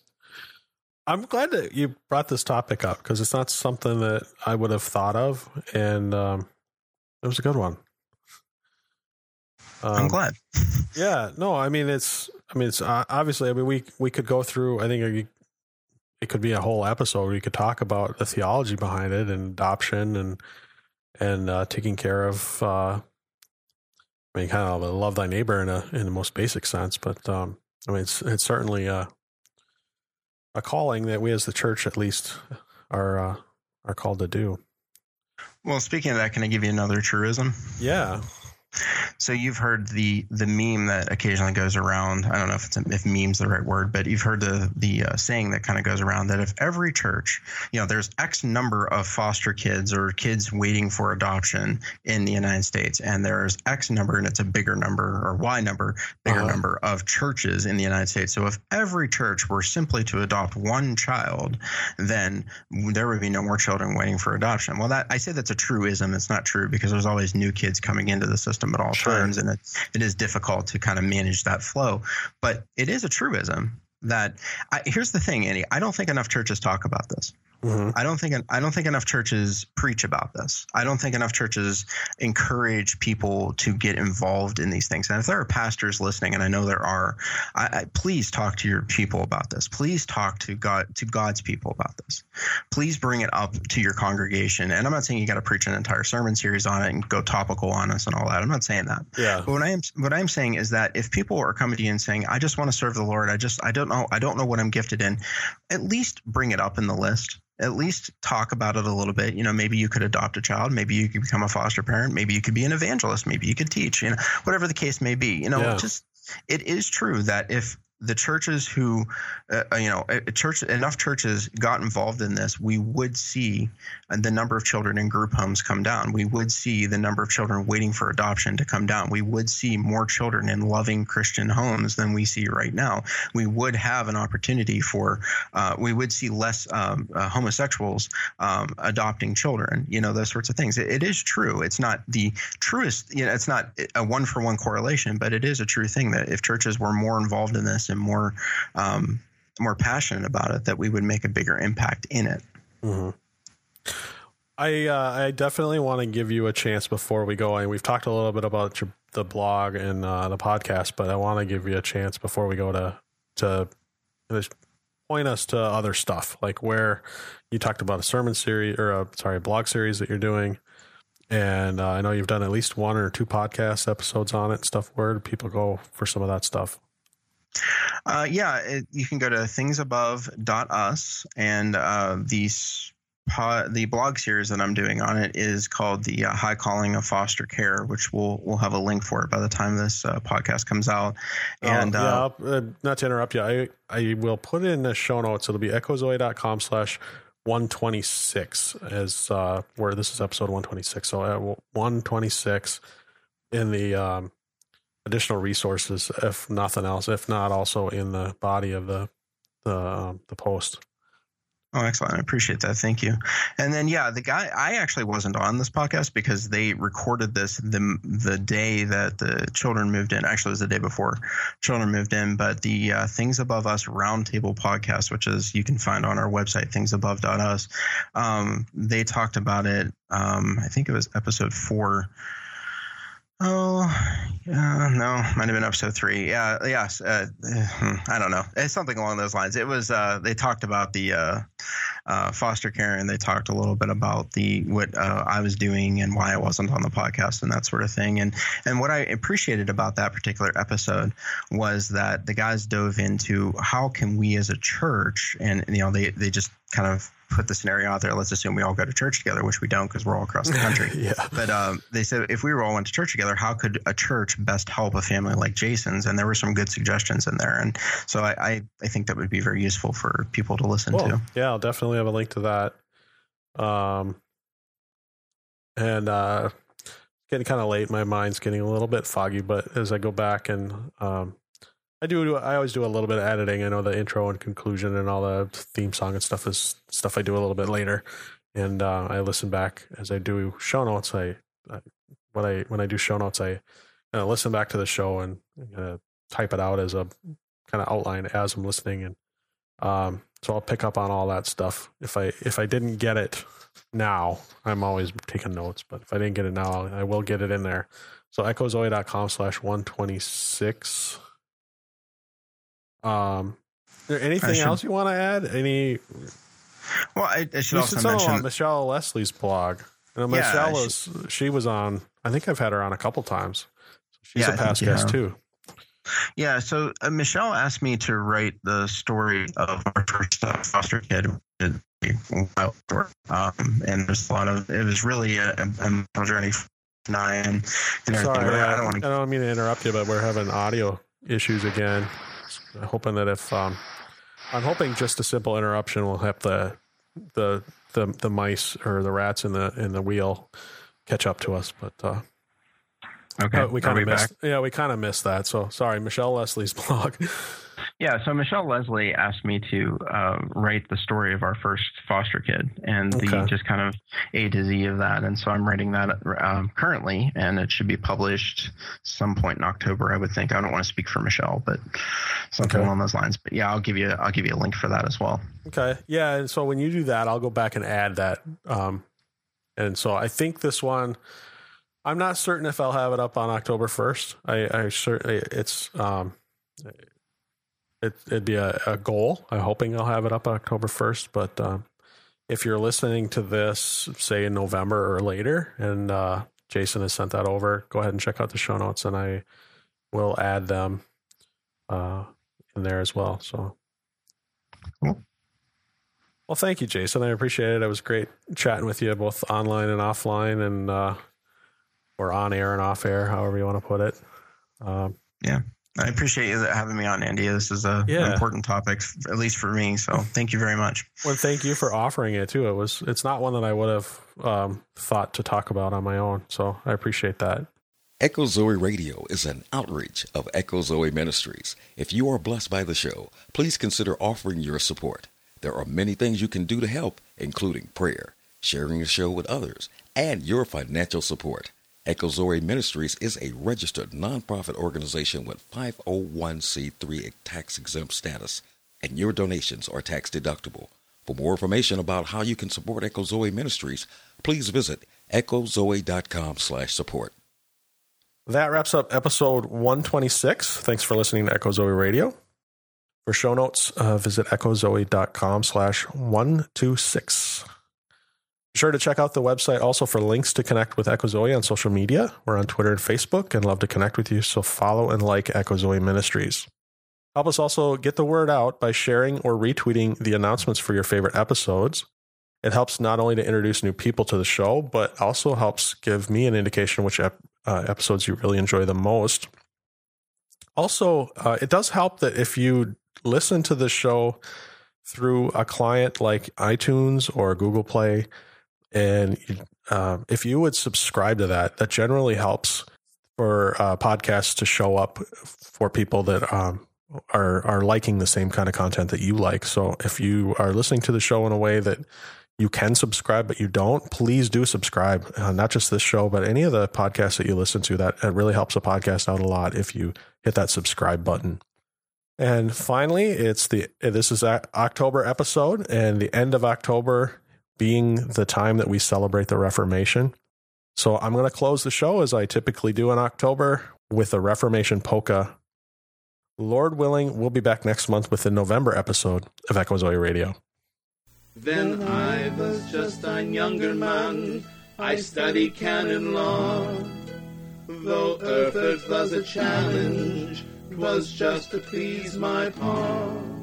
I'm glad that you brought this topic up because it's not something that I would have thought of, and um, it was a good one. Um, I'm glad. yeah, no, I mean it's, I mean it's uh, obviously. I mean we we could go through. I think it could be a whole episode where you could talk about the theology behind it and adoption and and uh, taking care of. Uh, I mean, kind of love thy neighbor in a in the most basic sense, but um, I mean it's it's certainly uh, a calling that we as the church at least are uh, are called to do. Well, speaking of that, can I give you another truism? Yeah. So you've heard the the meme that occasionally goes around. I don't know if it's a, if meme's the right word, but you've heard the the uh, saying that kind of goes around that if every church, you know, there's X number of foster kids or kids waiting for adoption in the United States, and there's X number, and it's a bigger number or Y number, bigger uh-huh. number of churches in the United States. So if every church were simply to adopt one child, then there would be no more children waiting for adoption. Well, that I say that's a truism. It's not true because there's always new kids coming into the system at all sure. times, and it, it is difficult to kind of manage that flow. But it is a truism that I, here's the thing, Andy. I don't think enough churches talk about this. Mm-hmm. I don't think I don't think enough churches preach about this. I don't think enough churches encourage people to get involved in these things. And if there are pastors listening, and I know there are, I, I, please talk to your people about this. Please talk to God to God's people about this. Please bring it up to your congregation. And I'm not saying you got to preach an entire sermon series on it and go topical on us and all that. I'm not saying that. Yeah. But what I am what I'm saying is that if people are coming to you and saying, "I just want to serve the Lord," I just I don't know I don't know what I'm gifted in, at least bring it up in the list at least talk about it a little bit. You know, maybe you could adopt a child, maybe you could become a foster parent, maybe you could be an evangelist, maybe you could teach, you know, whatever the case may be. You know, yeah. just it is true that if the churches who, uh, uh you know, church enough churches got involved in this, we would see the number of children in group homes come down. We would see the number of children waiting for adoption to come down. We would see more children in loving Christian homes than we see right now. We would have an opportunity for, uh, we would see less um, uh, homosexuals um, adopting children. You know, those sorts of things. It, it is true. It's not the truest. You know, it's not a one for one correlation, but it is a true thing that if churches were more involved in this and more um, more passionate about it, that we would make a bigger impact in it. Mm-hmm. I uh, I definitely want to give you a chance before we go. And we've talked a little bit about your, the blog and uh, the podcast, but I want to give you a chance before we go to to point us to other stuff like where you talked about a sermon series or a sorry a blog series that you're doing. And uh, I know you've done at least one or two podcast episodes on it. and Stuff where do people go for some of that stuff. Uh, yeah, it, you can go to thingsabove.us and uh, these the blog series that I'm doing on it is called the uh, High Calling of Foster Care, which we'll we'll have a link for it by the time this uh, podcast comes out. Oh, and uh, yeah, uh, not to interrupt you, I I will put it in the show notes. It'll be echozoe.com slash 126 as uh, where this is episode 126. So 126 in the um, additional resources, if nothing else, if not also in the body of the the um, the post. Oh, excellent. I appreciate that. Thank you. And then, yeah, the guy, I actually wasn't on this podcast because they recorded this the, the day that the children moved in. Actually, it was the day before children moved in. But the uh, Things Above Us Roundtable podcast, which is you can find on our website, thingsabove.us, um, they talked about it. Um, I think it was episode four Oh, yeah, no, might have been episode three. Yeah, yes. Uh, hmm, I don't know. It's something along those lines. It was. Uh, they talked about the uh, uh, foster care, and they talked a little bit about the what uh, I was doing and why I wasn't on the podcast and that sort of thing. And and what I appreciated about that particular episode was that the guys dove into how can we as a church, and you know, they they just kind of put the scenario out there. Let's assume we all go to church together, which we don't because we're all across the country. yeah. But um, they said if we were all went to church together, how could a church best help a family like Jason's? And there were some good suggestions in there. And so I, I, I think that would be very useful for people to listen Well, to. yeah, I'll definitely have a link to that. Um, and uh, getting kind of late. My mind's getting a little bit foggy, but as I go back and um, I do, I always do a little bit of editing. I know the intro and conclusion and all the theme song and stuff is stuff I do a little bit later. And uh, I listen back as I do show notes. I, I when I when I do show notes, I uh, listen back to the show and uh, type it out as a kind of outline as I'm listening and um, so I'll pick up on all that stuff. If I if I didn't get it now, I'm always taking notes. But if I didn't get it now, I will get it in there. So echozoe.com slash one twenty six. Um, is there anything should- else you want to add? Any? Well, I, I should You also should on mention. Michelle Lesley's blog. And Yeah, Michelle she- was she was on. I think I've had her on a couple times. She's Yeah, a I past think guest have. too. Yeah, so uh, Michelle asked me to write the story of our first uh, foster kid. It- a wild story. Um, and there's a lot of it was really a, a, a journey nine and. Sorry, I, I don't want to I don't mean to interrupt you, but we're having audio issues again. I'm hoping that if um, I'm hoping just a simple interruption will help the the the the mice or the rats in the in the wheel catch up to us. But uh, Okay, uh, we kind of back? missed. Yeah, we kind of missed that. So sorry, Michelle Lesley's blog. Yeah, so Michelle Lesley asked me to uh, write the story of our first foster kid and the just kind of A to Z of that. And so I'm writing that um, currently, and it should be published some point in October, I would think. I don't want to speak for Michelle, but something Okay. along those lines. But yeah, I'll give you I'll give you a link for that as well. Okay. Yeah. And so when you do that, I'll go back and add that. Um, and so I think this one, I'm not certain if I'll have it up on October 1st. I, I certainly, it's, um, it, it'd be a, a goal. I'm hoping I'll have it up October 1st. But um, if you're listening to this, say in November or later, and uh, Jason has sent that over, go ahead and check out the show notes and I will add them uh, in there as well. So. Cool. Well, thank you, Jason. I appreciate it. It was great chatting with you, both online and offline, and uh, or on air and off air, however you want to put it. Um, I appreciate you having me on, Andy. This is a, Yeah. an important topic, at least for me. So thank you very much. well, thank you for offering it too. It was it's not one that I would have um, thought to talk about on my own, so I appreciate that. Echo Zoe Radio is an outreach of Echo Zoe Ministries. If you are blessed by the show, please consider offering your support. There are many things you can do to help, including prayer, sharing the show with others, and your financial support. Echo Zoe Ministries is a registered nonprofit organization with 501c3 tax exempt status, and your donations are tax deductible. For more information about how you can support Echo Zoe Ministries, please visit echozoe.com/support. That wraps up episode 126. Thanks for listening to Echo Zoe Radio. For show notes, uh, visit echozoe.com slash 126. Sure to check out the website also for links to connect with Echo Zoe on social media. We're on Twitter and Facebook and love to connect with you, so follow and like Echo Zoe Ministries. Help us also get the word out by sharing or retweeting the announcements for your favorite episodes. It helps not only to introduce new people to the show, but also helps give me an indication which ep- uh, episodes you really enjoy the most. Also, uh, it does help that if you listen to the show through a client like iTunes or Google Play, and uh, if you would subscribe to that, that generally helps for uh, podcasts to show up for people that um, are are liking the same kind of content that you like. So if you are listening to the show in a way that you can subscribe, but you don't, please do subscribe. Uh, not just this show, but any of the podcasts that you listen to. That it really helps a podcast out a lot if you hit that subscribe button. And finally, it's the this is October episode, and the end of October being the time that we celebrate the Reformation. So I'm going to close the show as I typically do in October with a Reformation polka. Lord willing, we'll be back next month with the November episode of Echo Radio. Then I was just a younger man, I studied canon law. Though earth was a challenge, 'twas just to please my pa.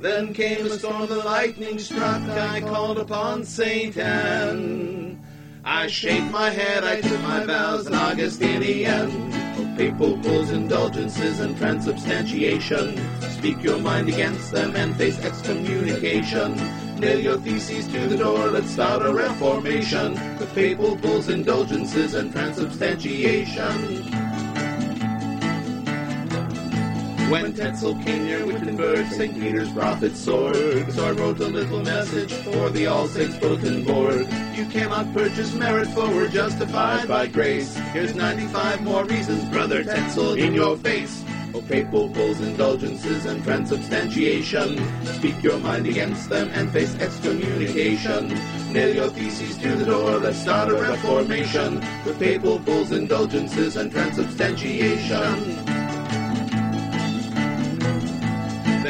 Then came a storm, the lightning struck, I called upon Saint Anne. I shaved my head, I took my vows in Augustinian. Papal bulls, indulgences, and transubstantiation. Speak your mind against them and face excommunication. Nail your theses to the door, let's start a reformation. The papal bulls, indulgences, and transubstantiation. When Tetzel came near Wittenberg, St. Peter's profit soared. So I wrote a little message for the All Saints bulletin board. You cannot purchase merit, for we're justified by grace. Here's 95 more reasons, brother Tetzel, in your face. Oh, papal bulls, indulgences, and transubstantiation. Speak your mind against them and face excommunication. Nail your theses to the door, let's start a reformation. With papal bulls, indulgences, and transubstantiation.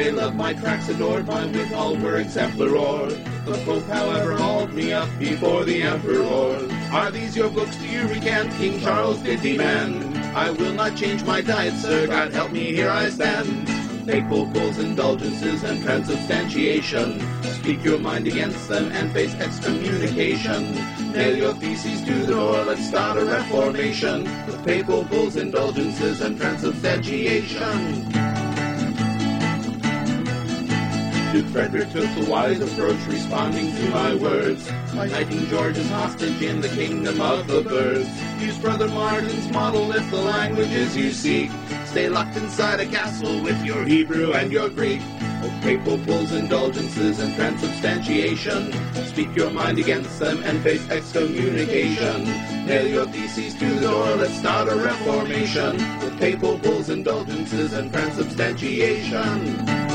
They love my tracks, adored my wit, all were exemplar. The Pope, however, hauled me up before the Emperor. Are these your books? Do you recant? King Charles did demand. I will not change my diet, sir. God help me, here I stand. Papal bulls, indulgences, and transubstantiation. Speak your mind against them and face excommunication. Nail your theses to the door, let's start a reformation. With papal bulls, indulgences, and transubstantiation. Duke Frederick took the wise approach, responding to my words. By knighting George as hostage in the kingdom of the birds. Use Brother Martin's model if the languages you seek. Stay locked inside a castle with your Hebrew and your Greek. Oh, papal bulls, indulgences, and transubstantiation. Speak your mind against them and face excommunication. Nail your theses to the door, let's start a reformation. With papal bulls, indulgences, and transubstantiation.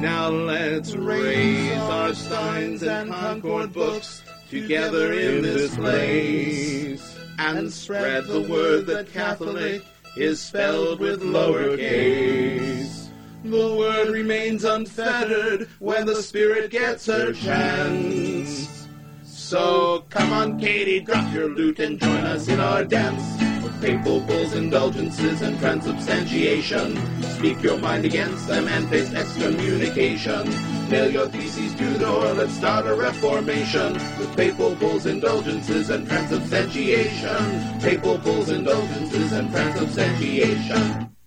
Now let's raise our steins and concord books together in this place and spread the word that Catholic is spelled with lowercase. The word remains unfettered when the Spirit gets her chance. So come on, Katie, drop your lute and join us in our dance papal bulls, indulgences, and transubstantiation. Speak your mind against them and face excommunication. Nail your theses to the door, let's start a reformation. With papal bulls, indulgences, and transubstantiation. Papal bulls, indulgences, and transubstantiation.